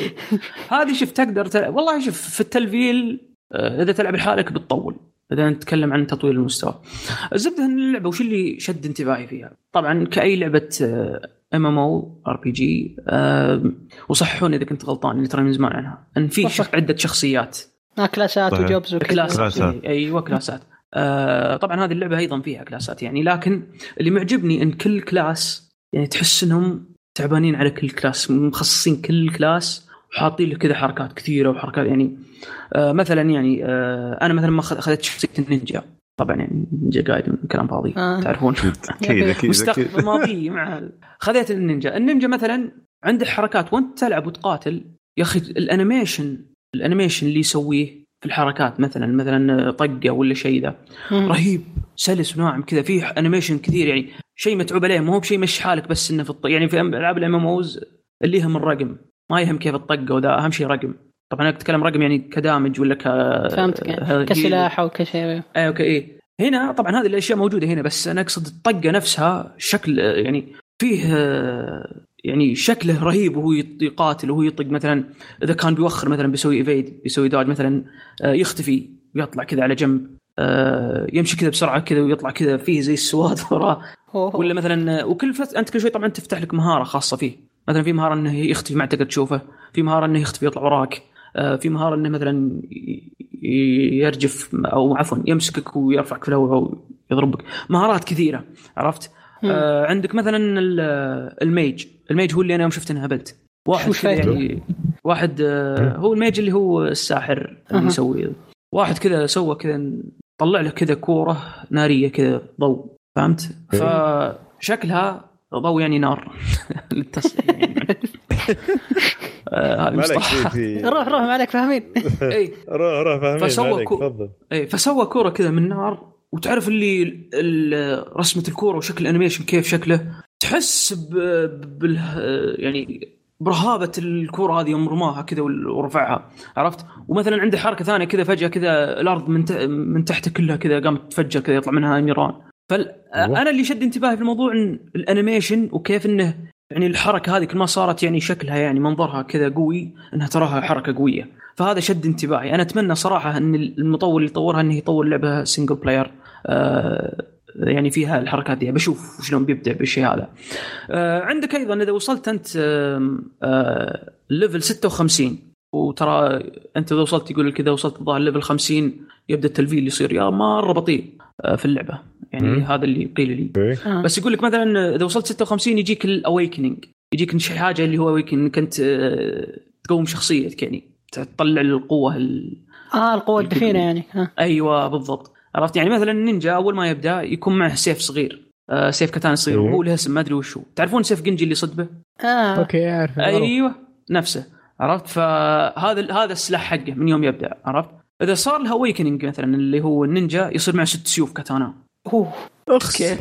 هذه شوف تقدر تلعب. والله شوف في التلفيل إذا تلعب لحالك بتطول. إذا نتكلم عن تطوير المستوى. الزبدة ان اللعبة وش اللي شد انتباهي فيها؟ طبعا كأي لعبة ام ام أو ار بي جي وصححوني إذا كنت غلطان اللي ترى من زمان عنها. إن في عدة شخصيات. آه كلاسات. و jobs وكلاسات كلاسات. أيوه كلاسات. آه طبعا هذه اللعبة أيضا فيها كلاسات يعني لكن اللي معجبني إن كل class يعني تحس إنهم تعبانين على كل class مخصصين كل class وحاطين له كذا حركات كثيرة وحركات يعني آه مثلا يعني آه أنا مثلا ما أخذت شخصية النينجا طبعا يعني Ninja Gaiden كلام فاضي آه. تعرفون؟ أكيد أكيد مستقبل ماضي مع خذيت النينجا. النينجا مثلا عنده حركات وأنت تلعب وتقاتل يا أخي ال animation ال animation اللي يسويه في الحركات مثلا مثلا طقة ولا شيء ذا. رهيب. سلس وناعم كذا فيه animation كثير يعني. شيء متعوب عليه ما هو بشيء مش حالك بس إنه في الط... يعني في ألعاب ال MMOs اللي يهم الرقم. ما يهم كيف الطقة وذا أهم شيء رقم. طبعا أنا أتكلم رقم يعني ك damage ولا ك فهمتك يعني كسلاح أو كشيء. اي أوكي إيه. هنا طبعا هذه الأشياء موجودة هنا بس أنا أقصد الطقة نفسها شكل يعني فيه يعني شكله رهيب وهو يقاتل وهو يطق مثلا إذا كان بيوخر مثلا بيسوي evade بيسوي dodge مثلا يختفي ويطلع كذا على جنب يمشي كذا بسرعة كذا ويطلع كذا فيه زي السواد وراه. ولا مثلا وكل فت... أنت كل شوي طبعا تفتح لك مهارة خاصة فيه. مثلا في مهارة إنه يختفي ما تقدر تشوفه في مهارة إنه يختفي يطلع وراك في مهارة إنه مثلا يرجف أو عفوا يمسكك ويرفعك في الهواء أو يضربك مهارات كثيرة عرفت؟ آه عندك مثلا ال mage. ال mage هو اللي أنا يوم شفته انهبلت واحد كذا يعني واحد آه هو ال mage اللي هو الساحر اللي يسوي. واحد كذا سوى كذا طلع له كذا كورة نارية كذا ضوء. فهمت؟ فشكلها ضوء يعني نار. للتصحيح يعني. هذه مصطلح روح روح ما عليك فاهمين اي روح روح فاهمين فسوى كو... اي فسوى كورة كذا من نار. وتعرف اللي رسمة الكورة وشكل ال animation كيف شكله؟ تحس بال يعني برهابة الكورة هذه يوم رماها كذا ورفعها عرفت؟ ومثلا عنده حركة ثانية كذا فجأة كذا الأرض من من تحته كلها كذا قامت تفجر كذا يطلع منها نيران فانا اللي شد انتباهي في الموضوع إن ال animation وكيف إنه يعني الحركة هذه كل ما صارت يعني شكلها يعني منظرها كذا قوي إنها تراها حركة قوية. فهذا شد انتباهي. أنا أتمنى صراحة إن المطور اللي يطورها إنه يطور لعبة single player آه يعني فيها الحركات دي. بشوف شلون بيبدع بالشيء هذا. آه عندك أيضا إذا وصلت أنت آه آه level 56 وترى أنت إذا وصلت يقول لك إذا وصلت الظاهر level 50 يبدأ التلفيل يصير يا مرة بطيء آه في اللعبة. يعني مم. هذا اللي قيل لي. آه. بس يقول لك مثلا إذا وصلت 56 يجيك ال awakening يجيك حاجة اللي هو awakening أنت تقوم شخصيتك يعني تطلع القوة ال... آه القوة الدفينه يعني. ها. أيوه بالضبط. عرفت؟ يعني مثلا النينجا أول ما يبدأ يكون معه سيف صغير. آه سيف كتانا صغير. وهو له اسم ما أدري وش هو تعرفون سيف جنجي اللي صدبه؟ آه. okay اعرف أيوه نفسه. عرفت؟ فهذا هذا السلاح حقه من يوم يبدأ. عرفت؟ إذا صار له awakening مثلا اللي هو النينجا يصير معه ست سيوف كاتانا أوه. okay.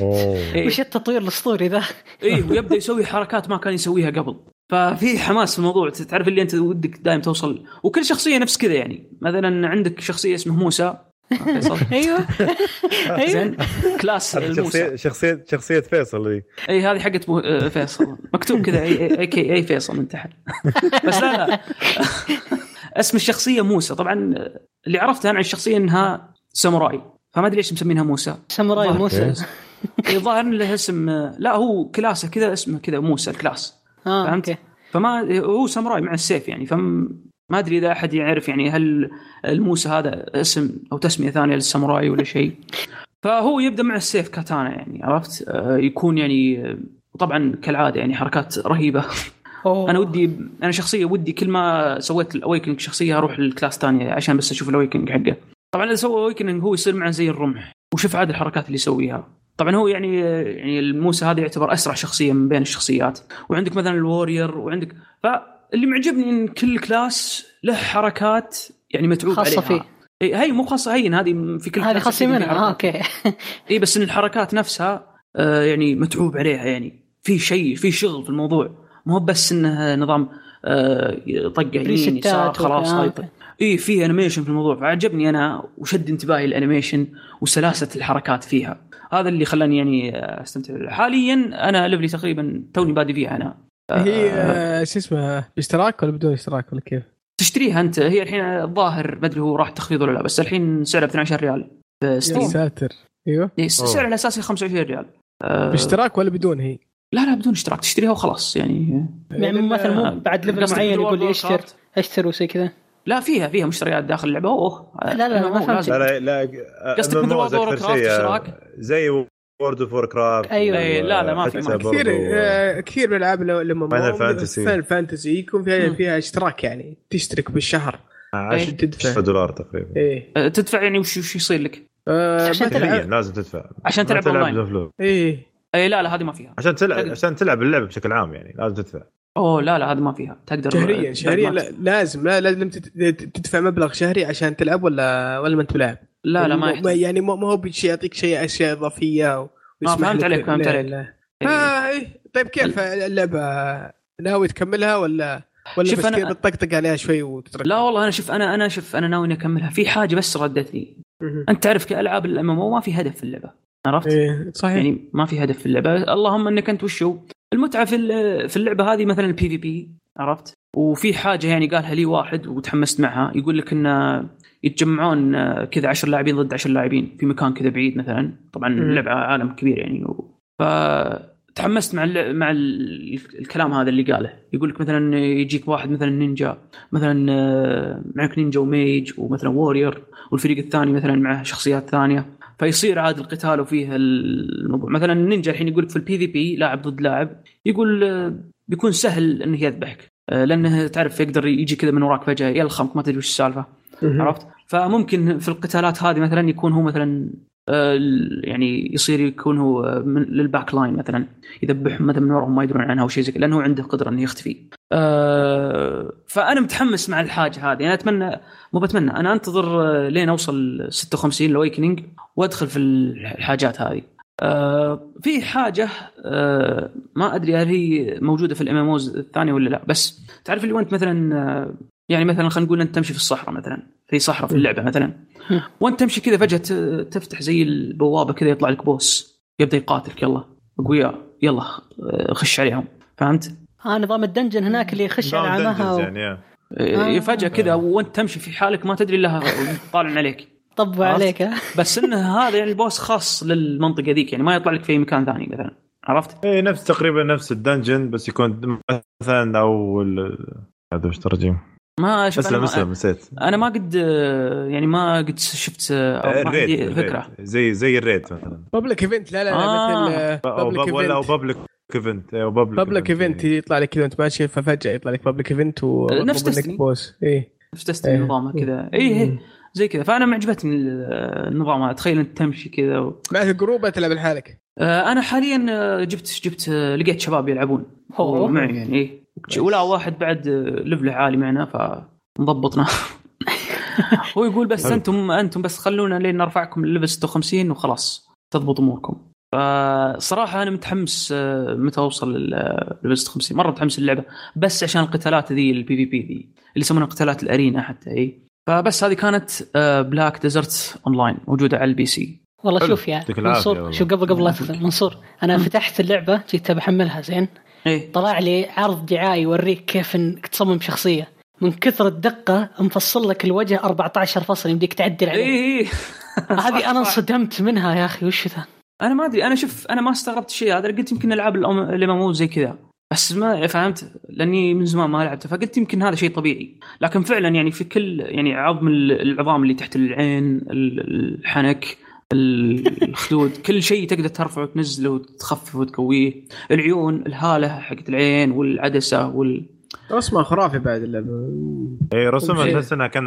إيه. وش التطوير الأسطوري ذا؟ إيه ويبدأ يسوي حركات ما كان يسويها قبل. ففي حماس في الموضوع. تعرف اللي أنت ودك دائما توصل. وكل شخصية نفس كذا يعني. مثلا عندك شخصية اسمه موسى. أيوه. أيوه. class شخصيه شخصيه شخصيه فيصل إي. إي هذه حقت آه، فيصل. مكتوب كذا AKA فيصل من تحت. بس لا لا. اسم الشخصية موسى. طبعا اللي عرفته أنا عن الشخصية إنها ساموراي. فما أدري ليش مسمينها موسى. ساموراي موسى. الظاهر له اسم لا هو class ه كذا اسمه كذا موسى ال class. آه فهمت؟ فما هو ساموراي مع السيف يعني. فما أدري إذا أحد يعرف يعني هل الموسى هذا اسم أو تسمية ثانية للساموراي ولا شيء. فهو يبدأ مع السيف كاتانا يعني عرفت؟ آه يكون يعني طبعا كالعادة يعني حركات رهيبة. أوه. أنا ودي أنا شخصية ودي كل ما سويت ال awakening شخصية أروح لل class ثانية عشان بس أشوف ال awakening حقه. طبعا اذا سوى awakening هو يصير معه زي الرمح وشوف عاد الحركات اللي يسويها. طبعا هو يعني يعني الموسى هذا يعتبر أسرع شخصية من بين الشخصيات. وعندك مثلا ال warrior وعندك فاللي معجبني إن كل class له حركات يعني متعوب خاصة عليها. فيه. هي مو خاصة هي هذه في كل هذه خاصة منها. آه okay. إي بس إن الحركات نفسها آه يعني متعوب عليها. يعني في شيء في شغل في الموضوع. مو بس إنه نظام آه طق يمين يسار خلاص إي في animation في الموضوع. فعجبني أنا وشد انتباهي ال animation وسلاسة الحركات فيها. هذا اللي خلاني يعني أستمتع. حاليا أنا level ي تقريبا توني بادي فيها أنا. هي آه شو اسمه باشتراك ولا بدون اشتراك ولا كيف؟ تشتريها أنت. هي الحين الظاهر ما أدري هو راح تخفيض ولا لا بس الحين سعرها ب 12 ريال ب Steam يا ساتر. أيوه. السعر الاساسي 25 ريال. آه باشتراك ولا بدون هي؟ لا لا بدون اشتراك. تشتريها وخلاص يعني. يعني مثلا مو بعد level معين يقول لي اشتر اشتر وزي كذا. لا فيها فيها مشتريات داخل اللعبة. أوه. لا لا, لا ما فهمت. لا لا قصدك مثل Craft اشتراك؟ زي World of Warcraft أيوه. أي لا لا ما في كثير آه كثير من الألعاب لما Final Fantasy Final Fantasy يكون فيها فيها اشتراك يعني تشترك بالشهر. عشان تدفع. دولار تقريبا. إيه. أه تدفع يعني وش وش يصير لك؟ أه عشان تلعب لازم تدفع. عشان تلعب اونلاين إيه. اي لا لا هذه ما فيها. عشان تلعب عشان تلعب اللعبة بشكل عام يعني لازم تدفع. أوه لا لا هذا ما فيها. تقدر. شهريا شهريا لا لازم لا لازم تدفع مبلغ شهري عشان تلعب ولا ولا ما أنت بلاعب لا لا ما يحتاج. يعني ما هو بشيء يعطيك شيء أشياء إضافية و... آه فهمت عليك فهمت عليك إيه. آه إيه. طيب كيف اللعبة ناوي تكملها ولا ولا شوف بس أنا... بتطقطق عليها شوي وتترك لا والله أنا شوف أنا أنا شوف أنا ناوي أكملها في حاجة بس ردت لي أنت تعرف كألعاب ال MMO ما في هدف في اللعبة عرفت؟ إيه صحيح يعني ما في هدف في اللعبة اللهم إنك أنت وشو المتعة في في اللعبة هذه مثلا ال PvP عرفت؟ وفي حاجة يعني قالها لي واحد وتحمست معها يقول لك إن يتجمعون كذا 10 لاعبين ضد 10 لاعبين في مكان كذا بعيد مثلا. طبعا اللعبه عالم كبير يعني. ف تحمست مع مع الكلام هذا اللي قاله. يقول لك مثلا يجيك واحد مثلا نينجا مثلا آه، معك نينجا و mage ومثلا warrior والفريق الثاني مثلا معه شخصيات ثانية. فيصير عاد القتال وفيه الموضوع. مثلا النينجا الحين يقول لك في ال PvP لاعب ضد لاعب يقول آه، بيكون سهل انه يذبحك آه، لأنه تعرف يقدر يجي كذا من وراك فجأة يلخمك ما تدري وش السالفة. عرفت فممكن في القتالات هذه مثلا يكون هو مثلا آه، يعني يصير يكون هو من لل back line مثلا يذبحهم مثلا من وراهم ما يدرون عنها أو شيء زي لأنه عنده قدرة إنه يختفي. أه فأنا متحمس مع الحاجة هذه أنا أتمنى مو بتمنى أنا أنتظر آه، لين أوصل 56 ال awakening وأدخل في الحاجات هذه. في حاجة ما أدري هل هي موجودة في ال MMO الثانية ولا لا بس تعرف اللي وأنت مثلا آه، يعني مثلا خلينا نقول أنت تمشي في الصحراء مثلا في صحراء في اللعبة مثلا. وأنت تمشي كذا فجأة تفتح زي البوابة كذا يطلع لك boss يبدأ يقاتلك يلا اقوياء يلا آه، خش عليهم. فهمت؟ آه نظام ال dungeon هناك اللي يخش على عمها و... يعني آه. فجأة كذا وأنت تمشي في حالك ما تدري إلا طالع عليك. طب عليك بس انه هذا يعني ال boss خاص للمنطقة ذيك يعني ما يطلع لك في مكان ثاني مثلا. عرفت؟ اي نفس تقريبا نفس ال dungeon بس يكون مثلا أو هذا وش ترجم ما شفت اسلم اسلم نسيت أنا ما قد يعني ما قد شفت أو ما عندي فكره زي زي الريد مثلا. بابليك ايفنت لا لا, لا مثل بابليك ولا أو بابليك ايفنت أو بابليك ايفنت يطلع لك كذا أنت ماشي ففجأة يطلع لك بابليك ايفنت و نفس تستني بوس اي نفس تستني إيه. نظامه كذا. اي اي زي كذا. فأنا معجبتني النظام تخيل أنت تمشي كذا و... معك جروب تلعب لحالك. آه أنا حاليا آه، جبت جبت آه، لقيت شباب يلعبون. معي يعني اي ولا واحد بعد level ه عالي معنا ف مضبطنا هو يقول بس أنتم أنتم بس خلونا لين نرفعكم لل level 56 وخلاص تضبط أموركم. فصراحه أنا متحمس آه، متى أوصل لل level 56 مرة متحمس اللعبه بس عشان القتالات ذي ال PvP ذي اللي يسمونها قتالات ال arena حتى إي. فبس هذه كانت Black Desert Online موجودة على ال PC. والله شوف يا منصور شوف قبل قبل لا منصور أنا فتحت اللعبة جيت بحملها زين؟ إيه؟ طلع لي عرض دعائي يوريك كيف انك تصمم شخصية. من كثر الدقة مفصل لك الوجه 14 فصل يمديك تعدل عليه. اي هذه أنا انصدمت منها يا أخي وش ذا؟ أنا ما أدري أنا شوف أنا ما استغربت الشيء هذا قلت يمكن ألعاب ال MMO زي كذا. بس ما فهمت لأني من زمان ما لعبته فقلت يمكن هذا شيء طبيعي. لكن فعلا يعني في كل يعني عظم العظام اللي تحت العين الحنك الخدود كل شيء تقدر ترفعه وتنزله وتخففه وتقويه. العيون الهالة حقت العين والعدسة وال رسمه خرافي بعد اللعبة. اي رسمها تحس إنها كان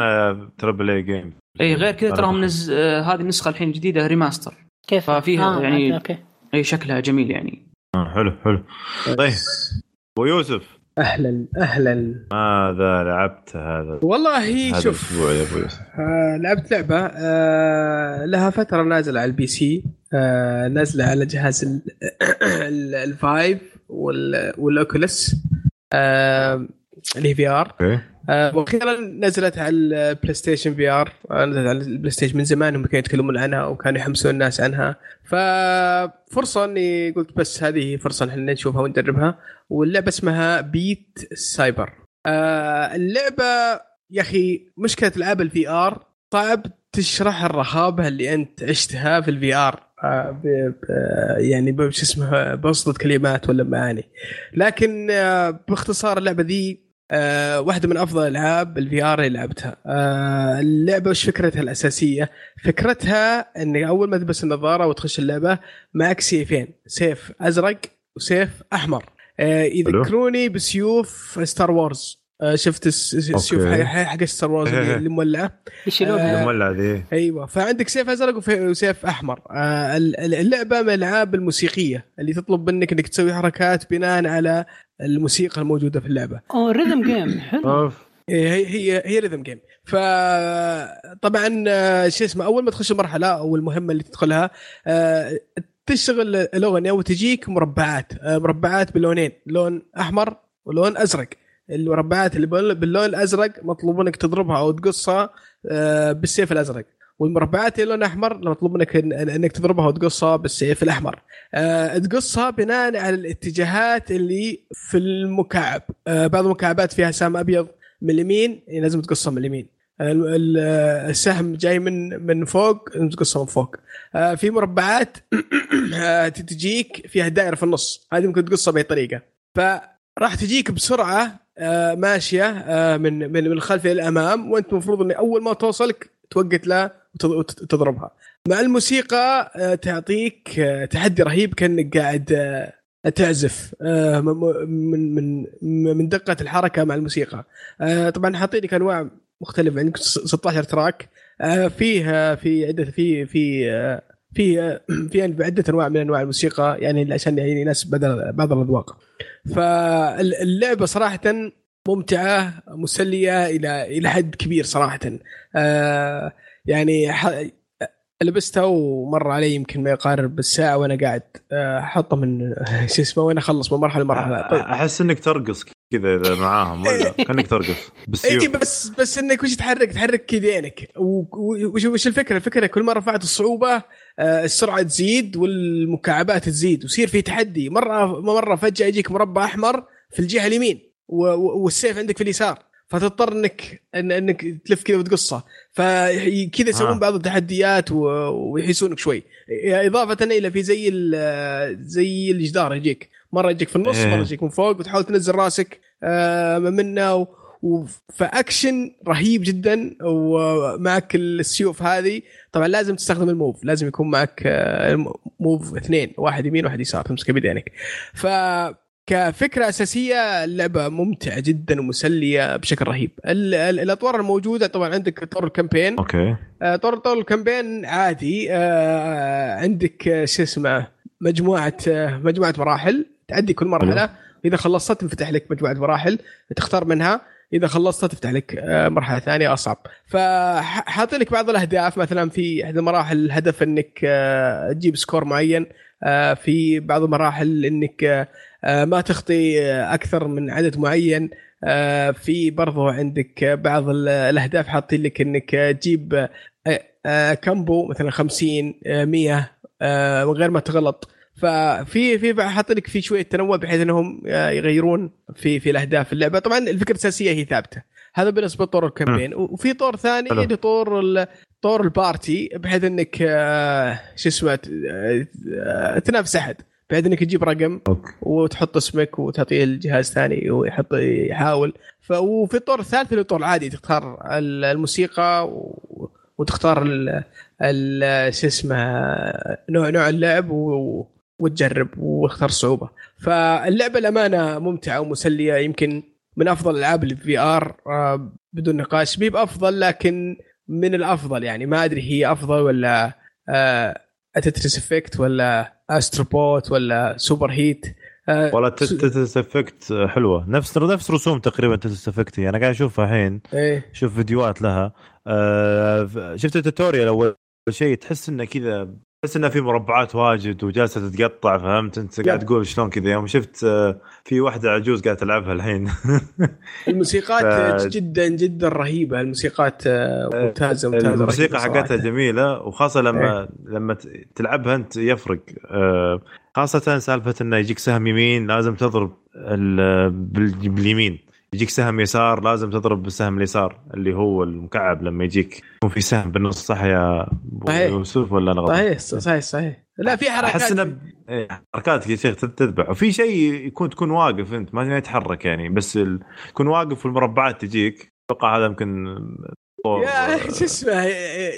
triple A game اي غير كذا تراهم نز... آه هذه النسخة الحين الجديده remaster. كيف؟ ففيها آه يعني أوكي. اي شكلها جميل يعني. آه حلو حلو. طيب. ابو يوسف أهلا أهلا. ماذا لعبت هذا؟ والله هذا شوف يا آه لعبت لعبة آه لها فترة نازلة على ال PC. آه نازلة على جهاز ال- ال- ال Vive وال- وال Oculus آه ال VR. وأخيرا نزلت على ال PlayStation VR آه، نزلت على ال PlayStation من زمان هم كانوا يتكلمون عنها وكانوا يحمسون الناس عنها. ففرصة إني قلت بس هذه فرصة إحنا نشوفها ونجربها واللعبة اسمها Beat Saber آه اللعبة يا أخي مشكلة ألعاب ال VR صعب تشرح الرهابة اللي أنت عشتها في ال VR آه يعني شو اسمه بوصلة كلمات ولا معاني. لكن آه باختصار اللعبة ذي آه واحدة من أفضل الالعاب ال VR اللي لعبتها. آه اللعبة وش فكرتها الأساسية؟ فكرتها انك أول ما تلبس النظارة وتخش اللعبة معك سيفين سيف أزرق وسيف أحمر. آه يذكروني بسيوف Star Wars شفت الس- السيوف. حق حق Star Wars إيه. اللي اللي مولعه يشيلون آه، المولع ذي. أيوه. فعندك سيف أزرق وسيف أحمر. آه ال- ال- اللعبة من الالعاب الموسيقيه اللي تطلب منك إنك تسوي حركات بناء على الموسيقى الموجودة في اللعبة. اوه rhythm game حلو. أوف. هي هي هي ريذم جيم فطبعا آه، شو اسمه أول ما تخش المرحله أو المهمة اللي تدخلها آه، تشتغل الاغنيه وتجيك مربعات. آه، مربعات بلونين لون أحمر ولون أزرق. المربعات اللي بال- باللون الأزرق مطلوب منك تضربها أو تقصها آه، بالسيف الأزرق. والمربعات اللي لون أحمر مطلوب منك إنك تضربها وتقصها بالسيف الأحمر. آه، تقصها بناء على الاتجاهات اللي في المكعب. آه، بعض المكعبات فيها سهم أبيض من اليمين يعني لازم تقصها من اليمين. ال- ال- السهم جاي من من فوق لازم تقصها من فوق. في مربعات تجيك فيها دائرة في النص. هذه ممكن تقصها بأي طريقة. فراح تجيك بسرعة ماشية آه، من من من الخلف إلى الأمام وأنت المفروض ان أول ما توصلك توقت له وتض- وت- وتضربها مع الموسيقى آه، تعطيك آه، تحدي رهيب كأنك قاعد آه، تعزف آه، من من من دقة الحركة مع الموسيقى. آه، طبعا حاطين لك أنواع مختلفة عندك س- 16 تراك آه، فيه آه، في عدة في في آه، في آه، في عدة أنواع من أنواع الموسيقى يعني عشان يعني يناسب بعض الأذواق. فاللعبة صراحة ممتعة مسلية إلى إلى حد كبير صراحة. آه يعني لبستها ومر علي يمكن ما يقارب بالساعة وأنا قاعد. آه، احطه من شو اسمه وين أخلص من مرحلة لمرحلة. طيب. أحس إنك ترقص كذا إذا معاهم ولا؟ كأنك ترقص اي بالسيوف. بس بس إنك وش تحرك؟ تحرك كيدينك و- وش وش الفكرة؟ الفكرة كل ما رفعت الصعوبة آه، السرعة تزيد والمكعبات تزيد ويصير في تحدي. مرة مرة فجأة يجيك مربع أحمر في الجهة اليمين والسيف عندك في اليسار. فتضطر إنك إنك تلف كذا وتقصه. فكذا يسوون آه. بعض التحديات و- ويحيسونك شوي. إضافة إلى في زي ال- زي الجدار يجيك. مرة يجيك في النص إيه. مره يجيك من فوق وتحاول تنزل راسك آه، منه. فأكشن رهيب جدا ومعك السيوف هذه. طبعا لازم تستخدم ال Move لازم يكون معك آه، Move اثنين واحد يمين واحد يسار تمسكه بيدينك ف كفكرة أساسية اللعبه ممتعة جدا ومسلية بشكل رهيب. ال- ال- الأطوار الموجودة طبعا عندك طور ال campaign. أوكي. آه، طور طور ال campaign عادي عندك شو اسمه مجموعة مجموعة مراحل. تعدي كل مرحلة. إذا خلصتها تنفتح لك مجموعة مراحل تختار منها. إذا خلصتها تفتح لك آه، مرحلة ثانية أصعب. فحاطين لك بعض الأهداف. مثلا في إحدى المراحل الهدف إنك آه، تجيب score معين. آه، في بعض المراحل إنك ما تخطي أكثر من عدد معين. في برضو عندك بعض الأهداف حاطين لك إنك تجيب combo مثلا 50 100 من غير ما تغلط. ففي في حاط لك في شوية تنوع بحيث إنهم يغيرون في في الأهداف اللعبة. طبعا الفكرة الأساسية هي ثابتة. هذا بالنسبة لطور ال campaign. وفي طور ثاني اللي طور طور ال party بحيث إنك آه، شو اسمه آه، تنافس أحد. بحيث إنك تجيب رقم وتحط اسمك وتعطيه الجهاز ثاني ويحط يحاول. وفي الطور الثالث اللي الطور العادي تختار الموسيقى وتختار شو اسمه نوع نوع اللعب وتجرب واختار الصعوبه فاللعبة الأمانة ممتعة ومسلية يمكن من أفضل اللي في ار آه، بدون نقاش. مي بأفضل لكن من الأفضل يعني. ما أدري هي أفضل ولا Tetris Effect ولا Astro Bot ولا Superhot آه والله Tetris Effect حلوة. نفس نفس رسوم تقريبا Tetris Effect أنا قاعد أشوفها الحين. إيه. شوف فيديوهات لها. آه شفت ال tutorial أول شيء؟ تحس إنه كذا تحس إنه في مربعات واجد وجالسة تتقطع فهمت؟ أنت قاعد تقول شلون كذا؟ يوم شفت آه، في واحدة عجوز قاعدة تلعبها الحين. الموسيقات ف... جدا جدا رهيبة الموسيقات آه، ممتازة ممتازة الموسيقى حقتها جميلة وخاصة لما إيه. لما تلعبها أنت يفرق. آه، خاصة سالفة إنه يجيك سهم يمين لازم تضرب باليمين. يجيك سهم يسار لازم تضرب بالسهم اليسار اللي هو المكعب لما يجيك. يكون في سهم بالنص صح يا يوسف ولا أنا غلط؟ صحيح صحيح صحيح. لا في حركات. أحس إنه إيه، حركات يا شيخ تذبح وفي شيء يكون تكون واقف أنت ما يتحرك يعني بس ال... تكون واقف والمربعات تجيك. أتوقع هذا يمكن يا شو اسمه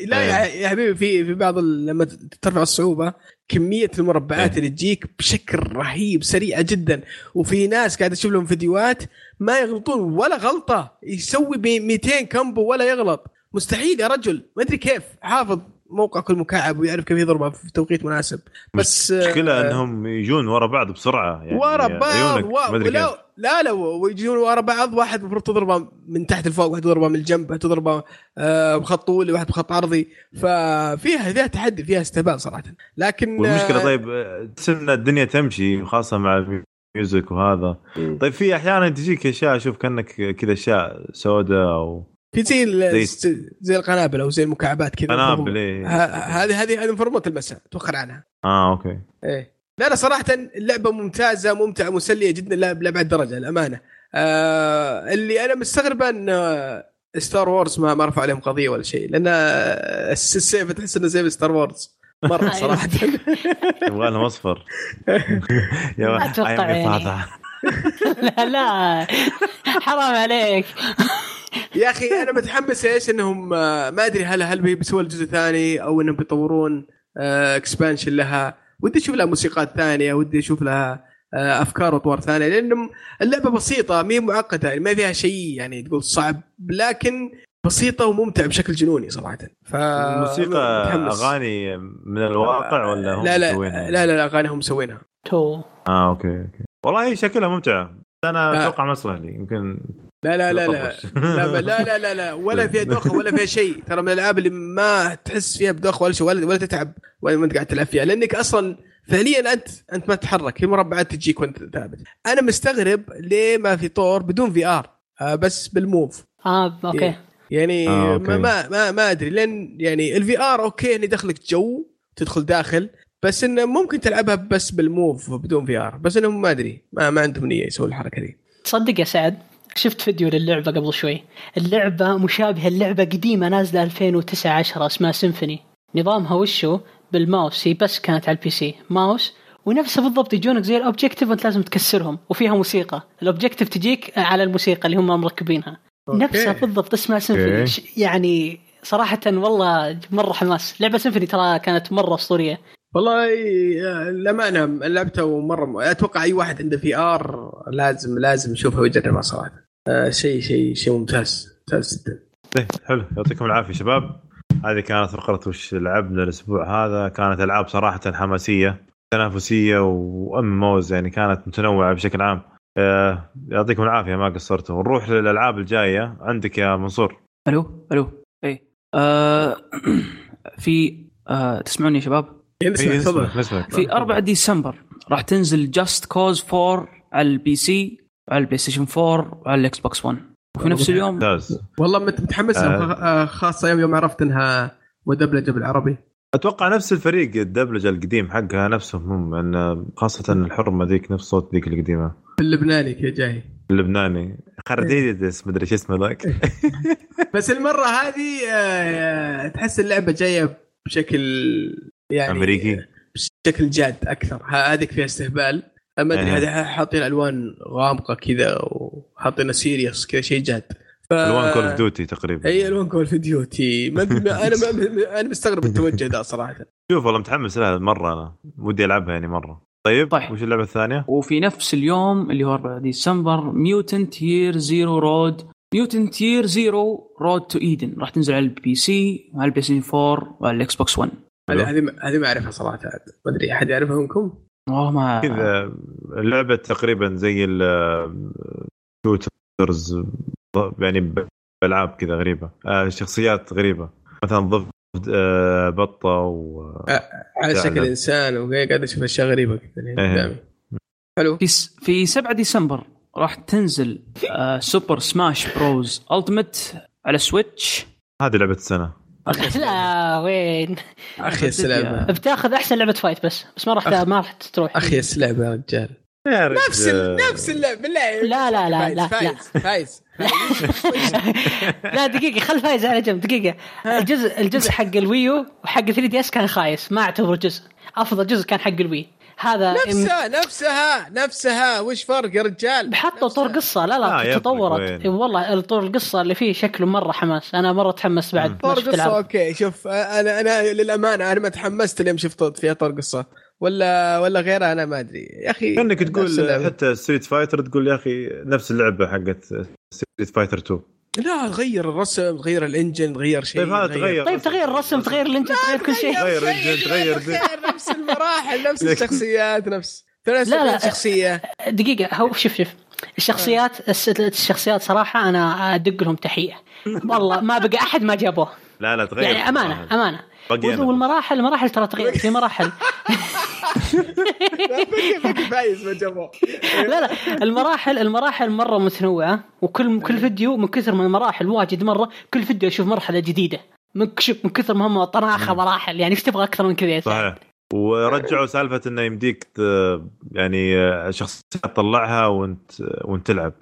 لا يا حبيبي في في بعض لما ترفع الصعوبة كمية المربعات إيه. اللي تجيك بشكل رهيب سريعة جدا. وفي ناس قاعد أشوف لهم فيديوهات ما يغلطون ولا غلطة يسوي ب 200 كمبو ولا يغلط. مستحيل يا رجل. ما أدري كيف. حافظ. موقع كل مكعب ويعرف كيف يضربها في توقيت مناسب. بس المشكلة آه إنهم يجون ورا بعض بسرعة يعني ورا بعض و... لا لا لا ويجون ورا بعض واحد المفروض تضربه من تحت لفوق واحد تضربه من الجنب واحد تضربه آه بخط طولي واحد بخط عرضي. ففيها فيها تحدي فيها استهبال صراحة. لكن والمشكلة آه طيب إن الدنيا تمشي خاصة مع ال music وهذا. طيب في أحيانا تجيك أشياء أشوف كأنك كذا أشياء سوداء أو في زي زي, زي القنابل أو زي المكعبات كذا. قنابل إيه. هذه هذه هذه مفروض تلمسها توخر عنها. آه أوكي. إيه. لا لا صراحة اللعبة ممتازة ممتعة مسلية جدا لابعد درجة الامانه آه اللي أنا مستغرب أن Star Wars ما ما رفع عليهم قضية ولا شيء لأن السيف تحس إنه زي Star Wars مره صراحة. يبغى لهم أصفر. ما أتوقع. لا لا. حرام عليك. يا أخي أنا متحمس إيش إنهم آه، ما أدري هل هل بيسووا الجزء ثاني أو إنهم بيطورون expansion آه، لها. ودي أشوف لها موسيقات ثانية ودي أشوف لها آه، أفكار وأطوار ثانية لأنه اللعبة بسيطة مي معقدة يعني ما فيها شيء يعني تقول صعب لكن بسيطة وممتعة بشكل جنوني صراحة. ف الموسيقى أغاني من الواقع ولا هم لا لا لا لا, لا اغاني هم مسوينها. تو آه أوكي أوكي. والله شكلها ممتعة. أنا آه. أتوقع ما اصلح لي يمكن لا لا لا لا. لا لا لا لا لا ولا فيها دوخة ولا فيها شيء. ترى من الألعاب اللي ما تحس فيها بدوخة ولا شيء ولا, ولا تتعب ولا انت قاعد تلعب فيها. لأنك أصلا فعليا أنت أنت ما تتحرك. في مربعات تجيك وأنت ثابت أنا مستغرب ليه ما في طور بدون VR آه، بس بال Move. آه أوكي. يعني آه، أوكي. ما ما ما أدري. لأن يعني ال VR أوكي إني دخلك جو تدخل داخل. بس إنه ممكن تلعبها بس بال Move بدون VR بس انهم ما أدري ما, ما عندهم نية يسوون الحركة دي تصدق يا سعد شفت فيديو للعبة قبل شوي؟ اللعبة مشابهة للعبة قديمة نازلة 2009 10 اسمها سيمفوني نظامها وشو؟ بالماوس هي بس كانت على ال PC mouse ونفسها بالضبط يجونك زي ال objective وانت لازم تكسرهم وفيها موسيقى. ال objective تجيك على الموسيقى اللي هم مركبينها. نفسها بالضبط اسمها سيمفوني يعني صراحة والله مرة حماس. لعبة سيمفوني ترى كانت مرة أسطورية. والله الامانه لعبته ومره أتوقع أي واحد عنده VR لازم لازم يشوفها ويجربها صراحة. آه شيء شيء شيء ممتاز ممتاز جدا. طيب حلو. يعطيكم العافية شباب. هذه كانت فقرة وش لعبنا الأسبوع هذا. كانت ألعاب صراحة حماسية تنافسية و MMOs يعني كانت متنوعة بشكل عام. آه يعطيكم العافية ما قصرتوا. ونروح للألعاب الجاية. عندك يا منصور. ألو ألو اي آه في آه تسمعوني يا شباب؟ في 4 ديسمبر راح تنزل Just Cause 4 على ال PC وعلى ال PlayStation 4 وعلى ال Xbox 1 وفي نفس اليوم ممتاز والله متحمس آه. خاصة يوم يوم عرفت إنها مدبلجة بالعربي. أتوقع نفس الفريق الدبلجة القديم حقها نفسهم هم ان خاصة الحرمة ذيك نفس صوت ذيك القديمة. اللبناني يا جاي. اللبناني. خرديدس مدري شو اسمه ذاك. بس المرة هذه آه، تحس اللعبة جاية بشكل يعني أمريكي؟ بشكل جاد أكثر. هذيك فيها استهبال. ما ادري إيه. هذه حاطين ألوان غامقة كذا وحاطين serious كذا شيء جاد. ف... ألوان Call of Duty تقريبا. أي ألوان Call of Duty ما أنا ما أنا مستغرب التوجه ذا صراحة. شوف والله متحمس لها مرة أنا. ودي ألعبها يعني مرة. طيب طيب. وش اللعبة الثانية؟ وفي نفس اليوم اللي هو 4 ديسمبر Mutant Year Zero Road Mutant Year Zero Road to Eden راح تنزل على ال PC وعلى ال PS 4 وعلى ال Xbox 1 هذه هذه ما أعرفها صراحة. ما أدري أحد يعرفها منكم؟ والله ما كذا اللعبة تقريبا زي ال shooters يعني بألعاب كذا غريبة. آه شخصيات غريبة. مثلا ضفت آه بطة و آه على شكل إنسان وقاعد أشوف أشياء غريبة كذا إيه. حلو. في في 7 ديسمبر راح تنزل آه Super Smash Bros Ultimate على Switch هذه لعبة السنة. لا وين؟ أخي السلامه بتاخذ أحسن لعبة fight بس بس ما راح ما راح تروح. أخي السلامه يا رجال. نفس نفس اللعبة. بالله لا لا لا لا. فايز فايز لا دقيقة خل فايز على جنب دقيقة. الجزء الجزء حق ال Wii U وحق 3 DS كان خايس ما اعتبره جزء. أفضل جزء كان حق ال Wii هذا نفسها نفسها نفسها. وش فرق يا رجال؟ حطوا طور قصة. لا لا آه تطورت. والله طور القصة اللي فيه شكله مرة حماس. أنا مرة تحمست بعد طور قصة أوكي. شوف أنا أنا للأمانة أنا ما تحمست لين شفت فيها طور قصة. ولا ولا غيرها أنا ما أدري. يا أخي كأنك تقول حتى Street Fighter تقول يا أخي نفس اللعبة حقت Street Fighter 2 لا غير الرسم غير ال engine غير شيء طيب هذا تغير. طيب تغير الرسم تغير ال engine تغير كل شيء. تغير ال engine تغير نفس المراحل نفس الشخصيات نفس. لا لا شخصية. دقيقة هو شوف شوف. الشخصيات الشخصيات صراحة أنا أدق لهم تحية. والله ما بقى أحد ما جابوه. لا لا تغير. يعني أمانة أمانة. والمراحل المراحل ترى تغير في مراحل. فايز لا لا المراحل المراحل مرة متنوعة وكل كل فيديو من كثر من المراحل واجد مرة كل فيديو أشوف مرحلة جديدة. من من كثر ما هم طناخة مراحل يعني إيش تبغى أكثر من كذا. صحيح. ورجعوا سالفة إنه يمديك يعني شخصيات تطلعها وأنت وأنت تلعب.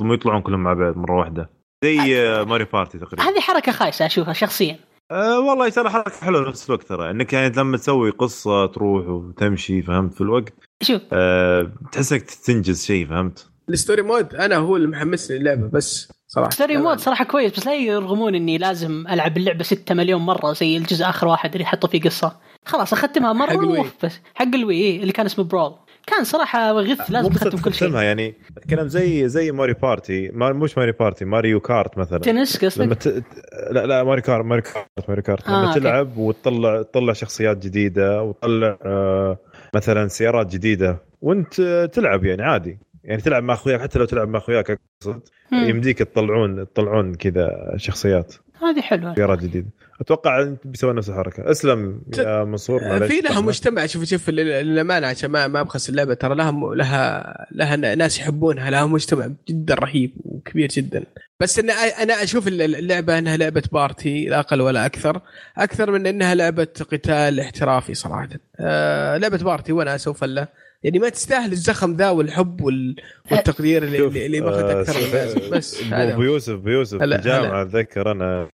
ويطلعون كلهم مع بعض مرة واحدة. زي Mario Party تقريبا. هذه حركة خايسة أشوفها شخصيا. أه والله ترى حركه حلوة نفس الوقت ترى. إنك يعني لما تسوي قصة تروح وتمشي فهمت؟ في الوقت شوف. أه تحس انك تنجز شيء فهمت؟ ال story mode أنا هو اللي محمسني اللعبة بس صراحة. story mode صراحة كويس بس لا يرغمون إني لازم ألعب اللعبة 6 مليون مرة زي الجزء آخر واحد اللي حطوا فيه قصة. خلاص أختمها مرة حق بس حق ال Wii اللي كان اسمه Brawl كان صراحة غث لازم تختم كل شيء. يعني اتكلم زي زي Mario Party ما مش Mario Party Mario Kart مثلا. تنس قصدك؟ ت... لا لا Mario Kart Mario Kart Mario Kart لما آه تلعب وتطلع تطلع شخصيات جديدة وتطلع آه مثلا سيارات جديدة وانت تلعب يعني عادي. يعني تلعب مع أخوياك حتى لو تلعب مع أخوياك أقصد. يمديك تطلعون تطلعون كذا شخصيات. هذه حلوة. سيارات جديدة. أتوقع بيسوي نفس الحركة. أسلم يا منصور في لها مجتمع شوف شوف للأمانة عشان ما ما أبخس اللعبة ترى لها لها لها ناس يحبونها لها مجتمع جدا رهيب وكبير جدا. بس إن أنا أشوف اللعبة إنها لعبة party لا أقل ولا أكثر. أكثر من إنها لعبة قتال احترافي صراحة. آه لعبة party وأنا سوف لا. يعني ما تستاهل الزخم ذا والحب وال... والتقدير اللي اللي باخذ أكثر من بس أبو يوسف أبو يوسف في الجامعة أتذكر أنا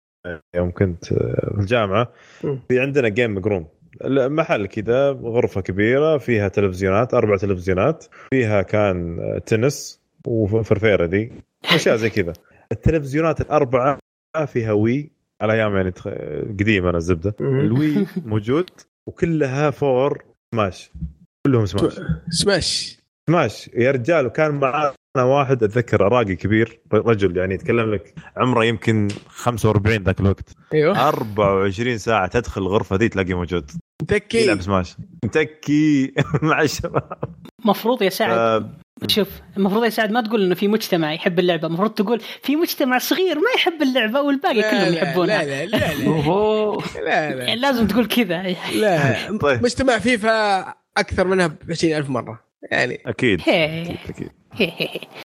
يوم كنت في الجامعة في عندنا game room محل كذا غرفة كبيرة فيها تلفزيونات أربع تلفزيونات فيها كان تنس وفرفيرة ذي أشياء زي كذا. التلفزيونات الأربعة فيها Wii على أيام يعني قديمة أنا الزبدة. ال Wii موجود وكلها for Smash. كلهم سماش. سماش. سماش. يا رجال وكان معانا واحد أتذكر عراقي كبير رجل يعني يتكلم لك عمره يمكن 45 ذاك الوقت. أيوه. 24 ساعة تدخل الغرفة ذي تلاقيه موجود. متكي. يلعب سماش متكي. مع الشباب المفروض يا سعد آه شوف المفروض يا سعد ما تقول إنه في مجتمع يحب اللعبة. المفروض تقول في مجتمع صغير ما يحب اللعبة والباقي كلهم يحبونها. لا لا لا لا, لا, لا. يعني لازم تقول كذا. لا. طيب. مجتمع فيفا أكثر منها ب 20000 مرة. يعني. أكيد أكيد أكيد.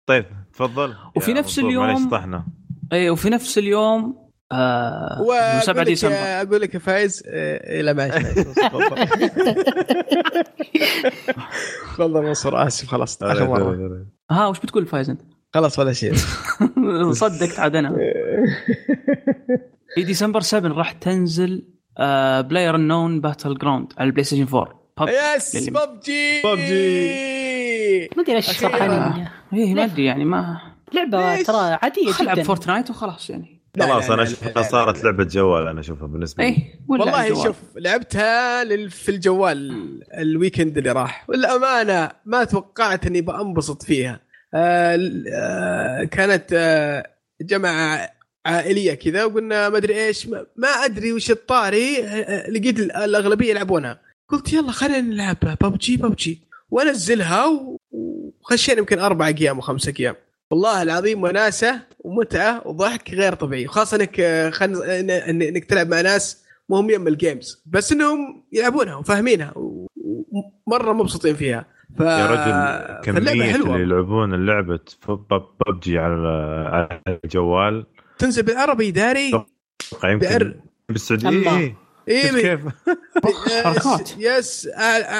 طيب تفضل. وفي نفس اليوم معليش طحنا. اي وفي نفس اليوم آه 7 ديسمبر. أقول لك يا فايز إيه لا معلش تفضل منصور آسف خلاص آخر مرة. ها وش بتقول فايز أنت؟ خلاص ولا شيء. صدقت عاد أنا. في ديسمبر 7 راح تنزل PlayerUnknown's Battlegrounds على البلاي ستيشن 4 يس ببجي ببجي ما أدري إيش فرحانين إيه ما أدري يعني ما لعبة ترى عادية جدا. العب فورتنايت وخلاص يعني. خلاص أنا أشوفها صارت لعبة جوال أنا أشوفها بالنسبة لي. إيه والله شوف لعبتها في الجوال ال weekend اللي راح. والأمانة ما توقعت إني بأنبسط فيها. آه آه كانت آه جماعة عائلية كذا وقلنا ما أدري إيش ما أدري وش الطاري لقيت الأغلبية يلعبونها. قلت يلا خلينا نلعب ببجي ببجي وانزلها وخشينا يمكن أربع أيام وخمسة أيام. والله العظيم وناسة ومتعة وضحك غير طبيعي. خاصة إنك آه، خن... إنك تلعب مع ناس مو هم يم الجيمز بس إنهم يلعبونها وفاهمينها ومره مبسوطين فيها. ف... يا رجل كمية حلوة. اللي يلعبون لعبة ببجي على على الجوال. تنزل بالعربي داري؟ يمكن بأر... بالسعودية. إيه كيف حركات. يس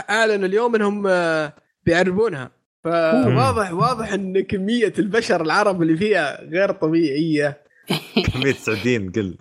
اعلنوا اليوم إنهم آه، بيعربونها. فواضح واضح إن كمية البشر العرب اللي فيها غير طبيعية. كمية سعوديين قل.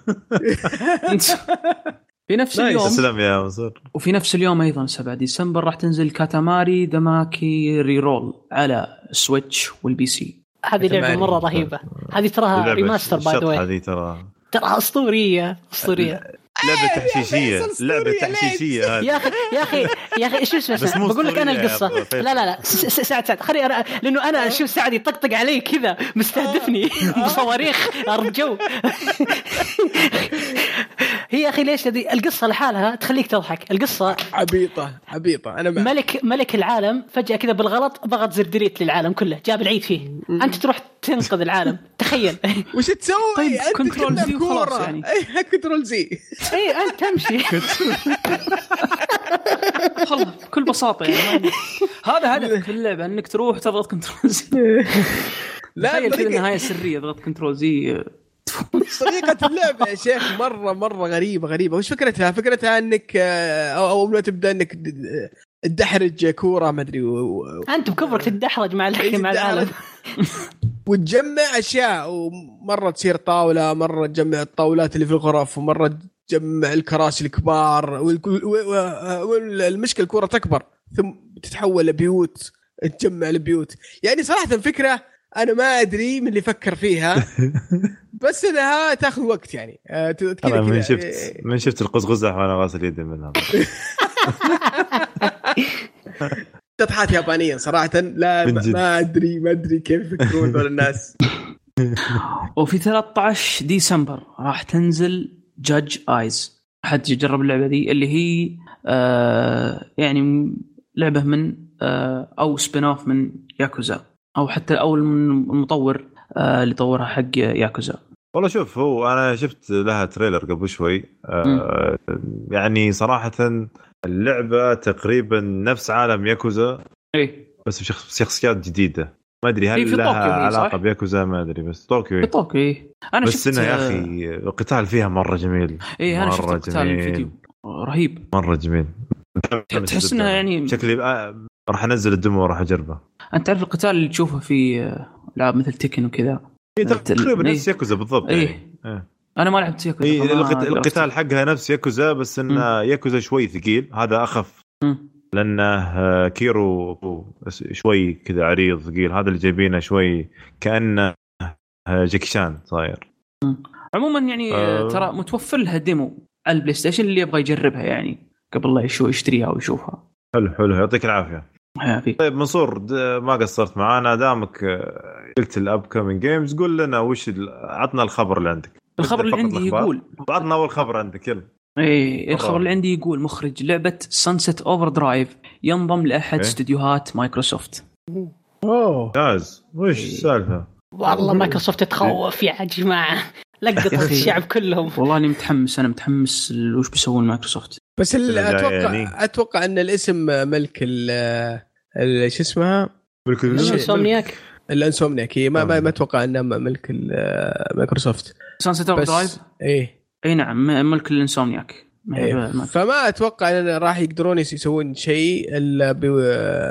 في نفس اليوم تسلم يا منصور. وفي نفس اليوم أيضا 7 ديسمبر راح تنزل Katamari Damacy Reroll على سويتش وال PC. هذه لعبة مرة رهيبة. هذه تراها remaster by the هذه ترى ترى أسطورية أسطورية. لعبة تحشيشية. لعبة تحشيشية يا أخي يا أخي يا أخي شو اسمه بقول لك أنا القصة. لا لا لا. سعد سعد خلي لأنه أنا أشوف سعد يطقطق علي كذا مستهدفني. بصواريخ ارض جو هي يا أخي ليش القصة لحالها تخليك تضحك. القصة عبيطة عبيطة. أنا ملك ملك العالم فجأة كذا بالغلط ضغط زر delete للعالم كله جاب العيد فيه. أنت تروح تنقذ العالم. تخيل. وش تسوي؟ طيب control Z وخلاص يعني. أي control Z إي أنت تمشي. والله بكل بساطة يعني. هذا هدفك في اللعبه إنك تروح تضغط control Z لا تخيل كذا النهايه سرية تضغط control Z طريقة اللعبة يا شيخ مرة مرة غريبة غريبة. وش فكرتها؟ فكرتها إنك آه، أو اول ما تبدأ إنك تدحرج كورة ما أدري و... أنت بكبرك تدحرج مع مع العالم وتجمع أشياء ومرة تصير طاولة مرة تجمع الطاولات اللي في الغرف ومرة تجمع الكراسي الكبار والمشكلة الكورة تكبر ثم تتحول لبيوت تجمع البيوت يعني صراحة فكرة أنا ما أدري من اللي فكر فيها. بس إنها تاخذ وقت يعني. آه، كذا من شفت إيه. من شفت القزقزة وأنا غاسل يدي منها. تضحات يابانيا صراحة لا ما ادري ما أدري كيف يفكرون دول الناس. وفي 13 ديسمبر راح تنزل جادج ايز حد يجرب اللعبة دي اللي هي آه يعني لعبة من آه أو spin-off من ياكوزا أو حتى أو المطور آه اللي طورها حق ياكوزا والله شوف هو أنا شفت لها trailer قبل شوي. آه يعني صراحة اللعبة تقريبا نفس عالم ياكوزا إي. بس بشخصيات جديدة. ما أدري هل لها علاقة بياكوزا؟ ما أدري بس طوكيو في طوكيو. أنا بس انها يا أخي القتال فيها مرة جميل. إي أنا شفت القتال الفيديو رهيب. مرة جميل. تحس انها يعني شكلي آه، راح أنزل الدمو وراح أجربه. أنت تعرف القتال اللي تشوفه في العاب مثل تكن وكذا؟ تقريبا نفس ياكوزا بالضبط. إيه. يعني. إيه. أنا ما لعبت ياكوزا إيه القتال حقها نفس ياكوزا بس انه ياكوزا شوي ثقيل. هذا أخف. لأنه آه، كيرو شوي كذا عريض ثقيل. هذا اللي جايبينه شوي كأنه آه، جاكي شان صاير. عموما يعني آه ترى متوفر لها demo على البلاي ستيشن اللي يبغى يجربها يعني قبل لا يشتريها ويشوفها حلو حلو. يعطيك العافية. حياتي طيب منصور ما قصرت معانا. دامك آه، قلت ال upcoming games قول لنا وش عطنا الخبر اللي عندك. الخبر اللي عندي يقول. عطنا أول خبر عندك يلا. إيه الخبر اللي عندي يقول مخرج لعبة Sunset Overdrive ينضم لأحد إيه؟ استديوهات مايكروسوفت. أوه. ممتاز. وش السالفة؟ والله مايكروسوفت تخوف يا جماعة. لقطت الشعب كلهم. والله أني متحمس أنا متحمس وش بيسوون مايكروسوفت. بس أتوقع يعني. أتوقع أن الاسم ملك شو اسمها؟ ملك ال Insomniac. ال Insomniac. هي ما, ما, ما أتوقع أنها ملك مايكروسوفت. Sunset Overdrive؟ إيه. إي نعم ملك ال Insomniac. إيه. فما أتوقع أن راح يقدرون يسوون شيء إلا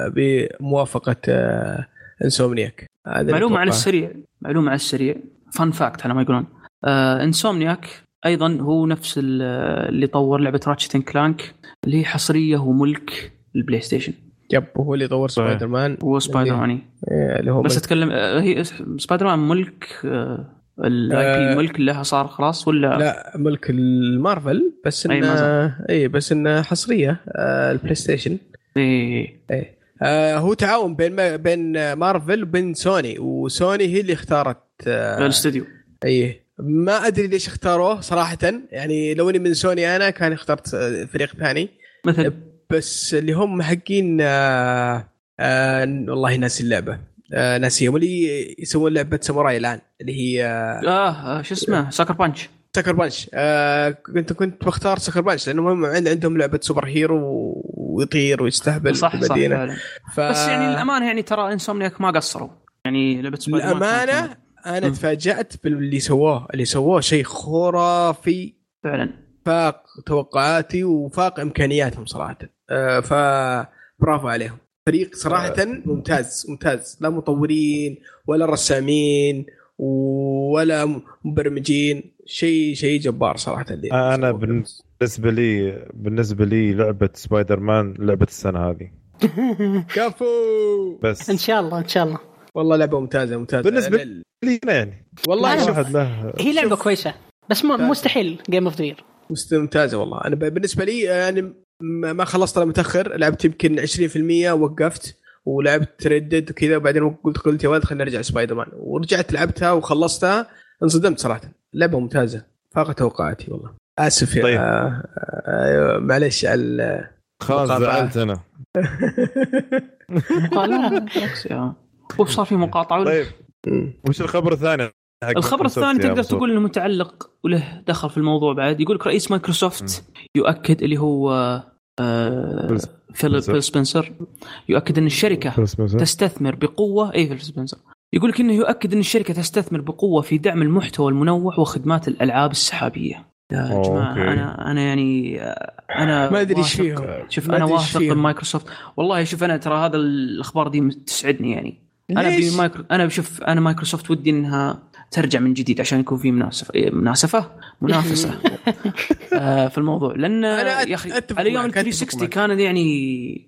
بموافقة آه، Insomniac. معلومة على السريع. معلومة على السريع. fun fact على ما يقولون. آه Insomniac أيضا هو نفس اللي طور لعبة Ratchet & Clank اللي هي حصرية وملك البلاي ستيشن yep هو اللي طور سبايدر مان هو سبايدر مان اللي هو بس أتكلم آه، هي سبايدر مان ملك آه، ال IP آه ملك لها صار خلاص ولا؟ لا ملك المارفل بس إنه إي بس إنه حصرية آه البلاي ستيشن إي إي. آه هو تعاون بين بين مارفل وبين سوني وسوني هي اللي اختارت آه الاستوديو. إي. ما أدري ليش اختاروه صراحة. يعني لو إني من سوني أنا كان اخترت فريق ثاني. مثل بس اللي هم حقين آه آه والله ناسي اللعبة. آه ناسيهم اللي يسوون لعبة ساموراي الآن اللي هي آه, آه شو اسمه؟ Sucker Punch. Sucker Punch. آه كنت كنت بختار Sucker Punch لأنه هم عندهم لعبة superhero ويطير ويستهبل صح في المدينة صح ف... بس يعني الأمانة يعني ترى إنسومنياك ما قصروا. يعني لعبة سبايدر الأمانة أنا تفاجأت باللي سووه اللي سووه شيء خرافي. فعلا. فاق توقعاتي وفاق إمكانياتهم صراحة. آه ف برافو عليهم. فريق صراحة ممتاز ممتاز. لا مطورين ولا رسامين ولا مبرمجين. شيء شيء جبار صراحة اللي أنا بالنسبة لي بالنسبة لي لعبة سبايدر مان لعبة السنة هذه. كفو! بس. إن شاء الله إن شاء الله. والله لعبة ممتازة ممتازة. بالنسبة لي يعني. والله واحد له. هي لعبة كويسة بس مستحيل game of the ممتازه والله. أنا بالنسبة لي يعني ما خلصت متأخر. لعبت يمكن 20% وقفت. ولعبت Red Dead وكذا وبعدين قلت قلت يا ولد خلينا نرجع سبايدر مان ورجعت لعبتها وخلصتها انصدمت صراحة. لعبة ممتازة. فاق توقعاتي والله. آسف يا طيب. آه آه معلش على خلاص زعلت أنا. وش صار في مقاطعة طيب. وش الخبر الثاني الخبر الثاني تقدر تقول إنه متعلق وله دخل في الموضوع بعد. يقول لك رئيس مايكروسوفت يؤكد اللي هو آه فيل فيل سبنسر. يؤكد إن الشركة تستثمر بقوة اي فيل سبنسر. يقول لك إنه يؤكد إن الشركة تستثمر بقوة في دعم المحتوى المنوع وخدمات الألعاب السحابية. يا جماعة okay. أنا أنا يعني أنا ما أدري إيش فيهم شوف أنا واثق بمايكروسوفت. والله شوف أنا ترى هذا الأخبار دي تسعدني يعني. أنا بمايكرو أنا بشوف أنا مايكروسوفت ودي إنها ترجع من جديد عشان يكون في مناسفه إيه، مناسفه منافسة. آه، في الموضوع. لأن يا أخي الأيام 360 كانت يعني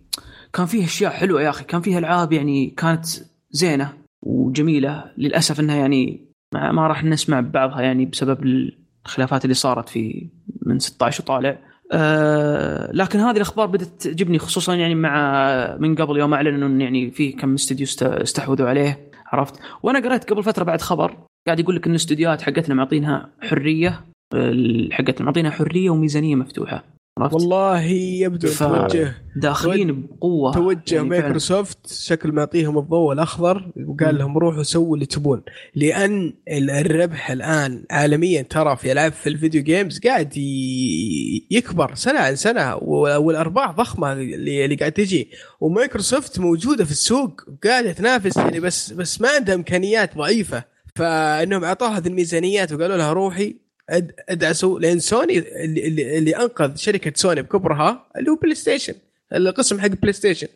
كان فيها أشياء حلوة يا أخي. كان فيها ألعاب يعني كانت زينة وجميلة. للأسف إنها يعني ما راح نسمع بعضها يعني بسبب الخلافات اللي صارت في من 16 وطالع آه لكن هذه الأخبار بدأت تعجبني خصوصا يعني مع من قبل يوم اعلنوا إنه يعني في كم استديو استحوذوا عليه عرفت؟ وأنا قريت قبل فترة بعد خبر قاعد يقول لك إن الاستديوهات حقتنا معطينها حرية حقتنا معطينها حرية وميزانية مفتوحة. عرفت؟ والله يبدو توجه داخلين بقوة. توجه يعني مايكروسوفت شكل معطيهم الضوء الأخضر وقال لهم روحوا سووا اللي تبون. لأن الربح الآن عالميا ترى في ألعاب في ال video games قاعد يكبر سنة عن سنة والأرباح ضخمة اللي قاعد تجي. ومايكروسوفت موجودة في السوق قاعدة تنافس يعني بس بس ما عندها إمكانيات ضعيفة. فإنهم أعطوها هذه الميزانيات وقالوا لها روحي ادعسوا لأن سوني اللي, اللي, اللي أنقذ شركة سوني بكبرها اللي هو بلاي ستيشن القسم حق بلاي ستيشن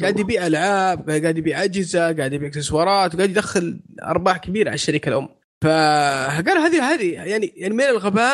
قاعد يبيع ألعاب قاعد يبيع أجهزة قاعد يبيع إكسسوارات وقاعد يدخل أرباح كبيرة على الشركة الأم. فقال هذه هذه يعني يعني من الغباء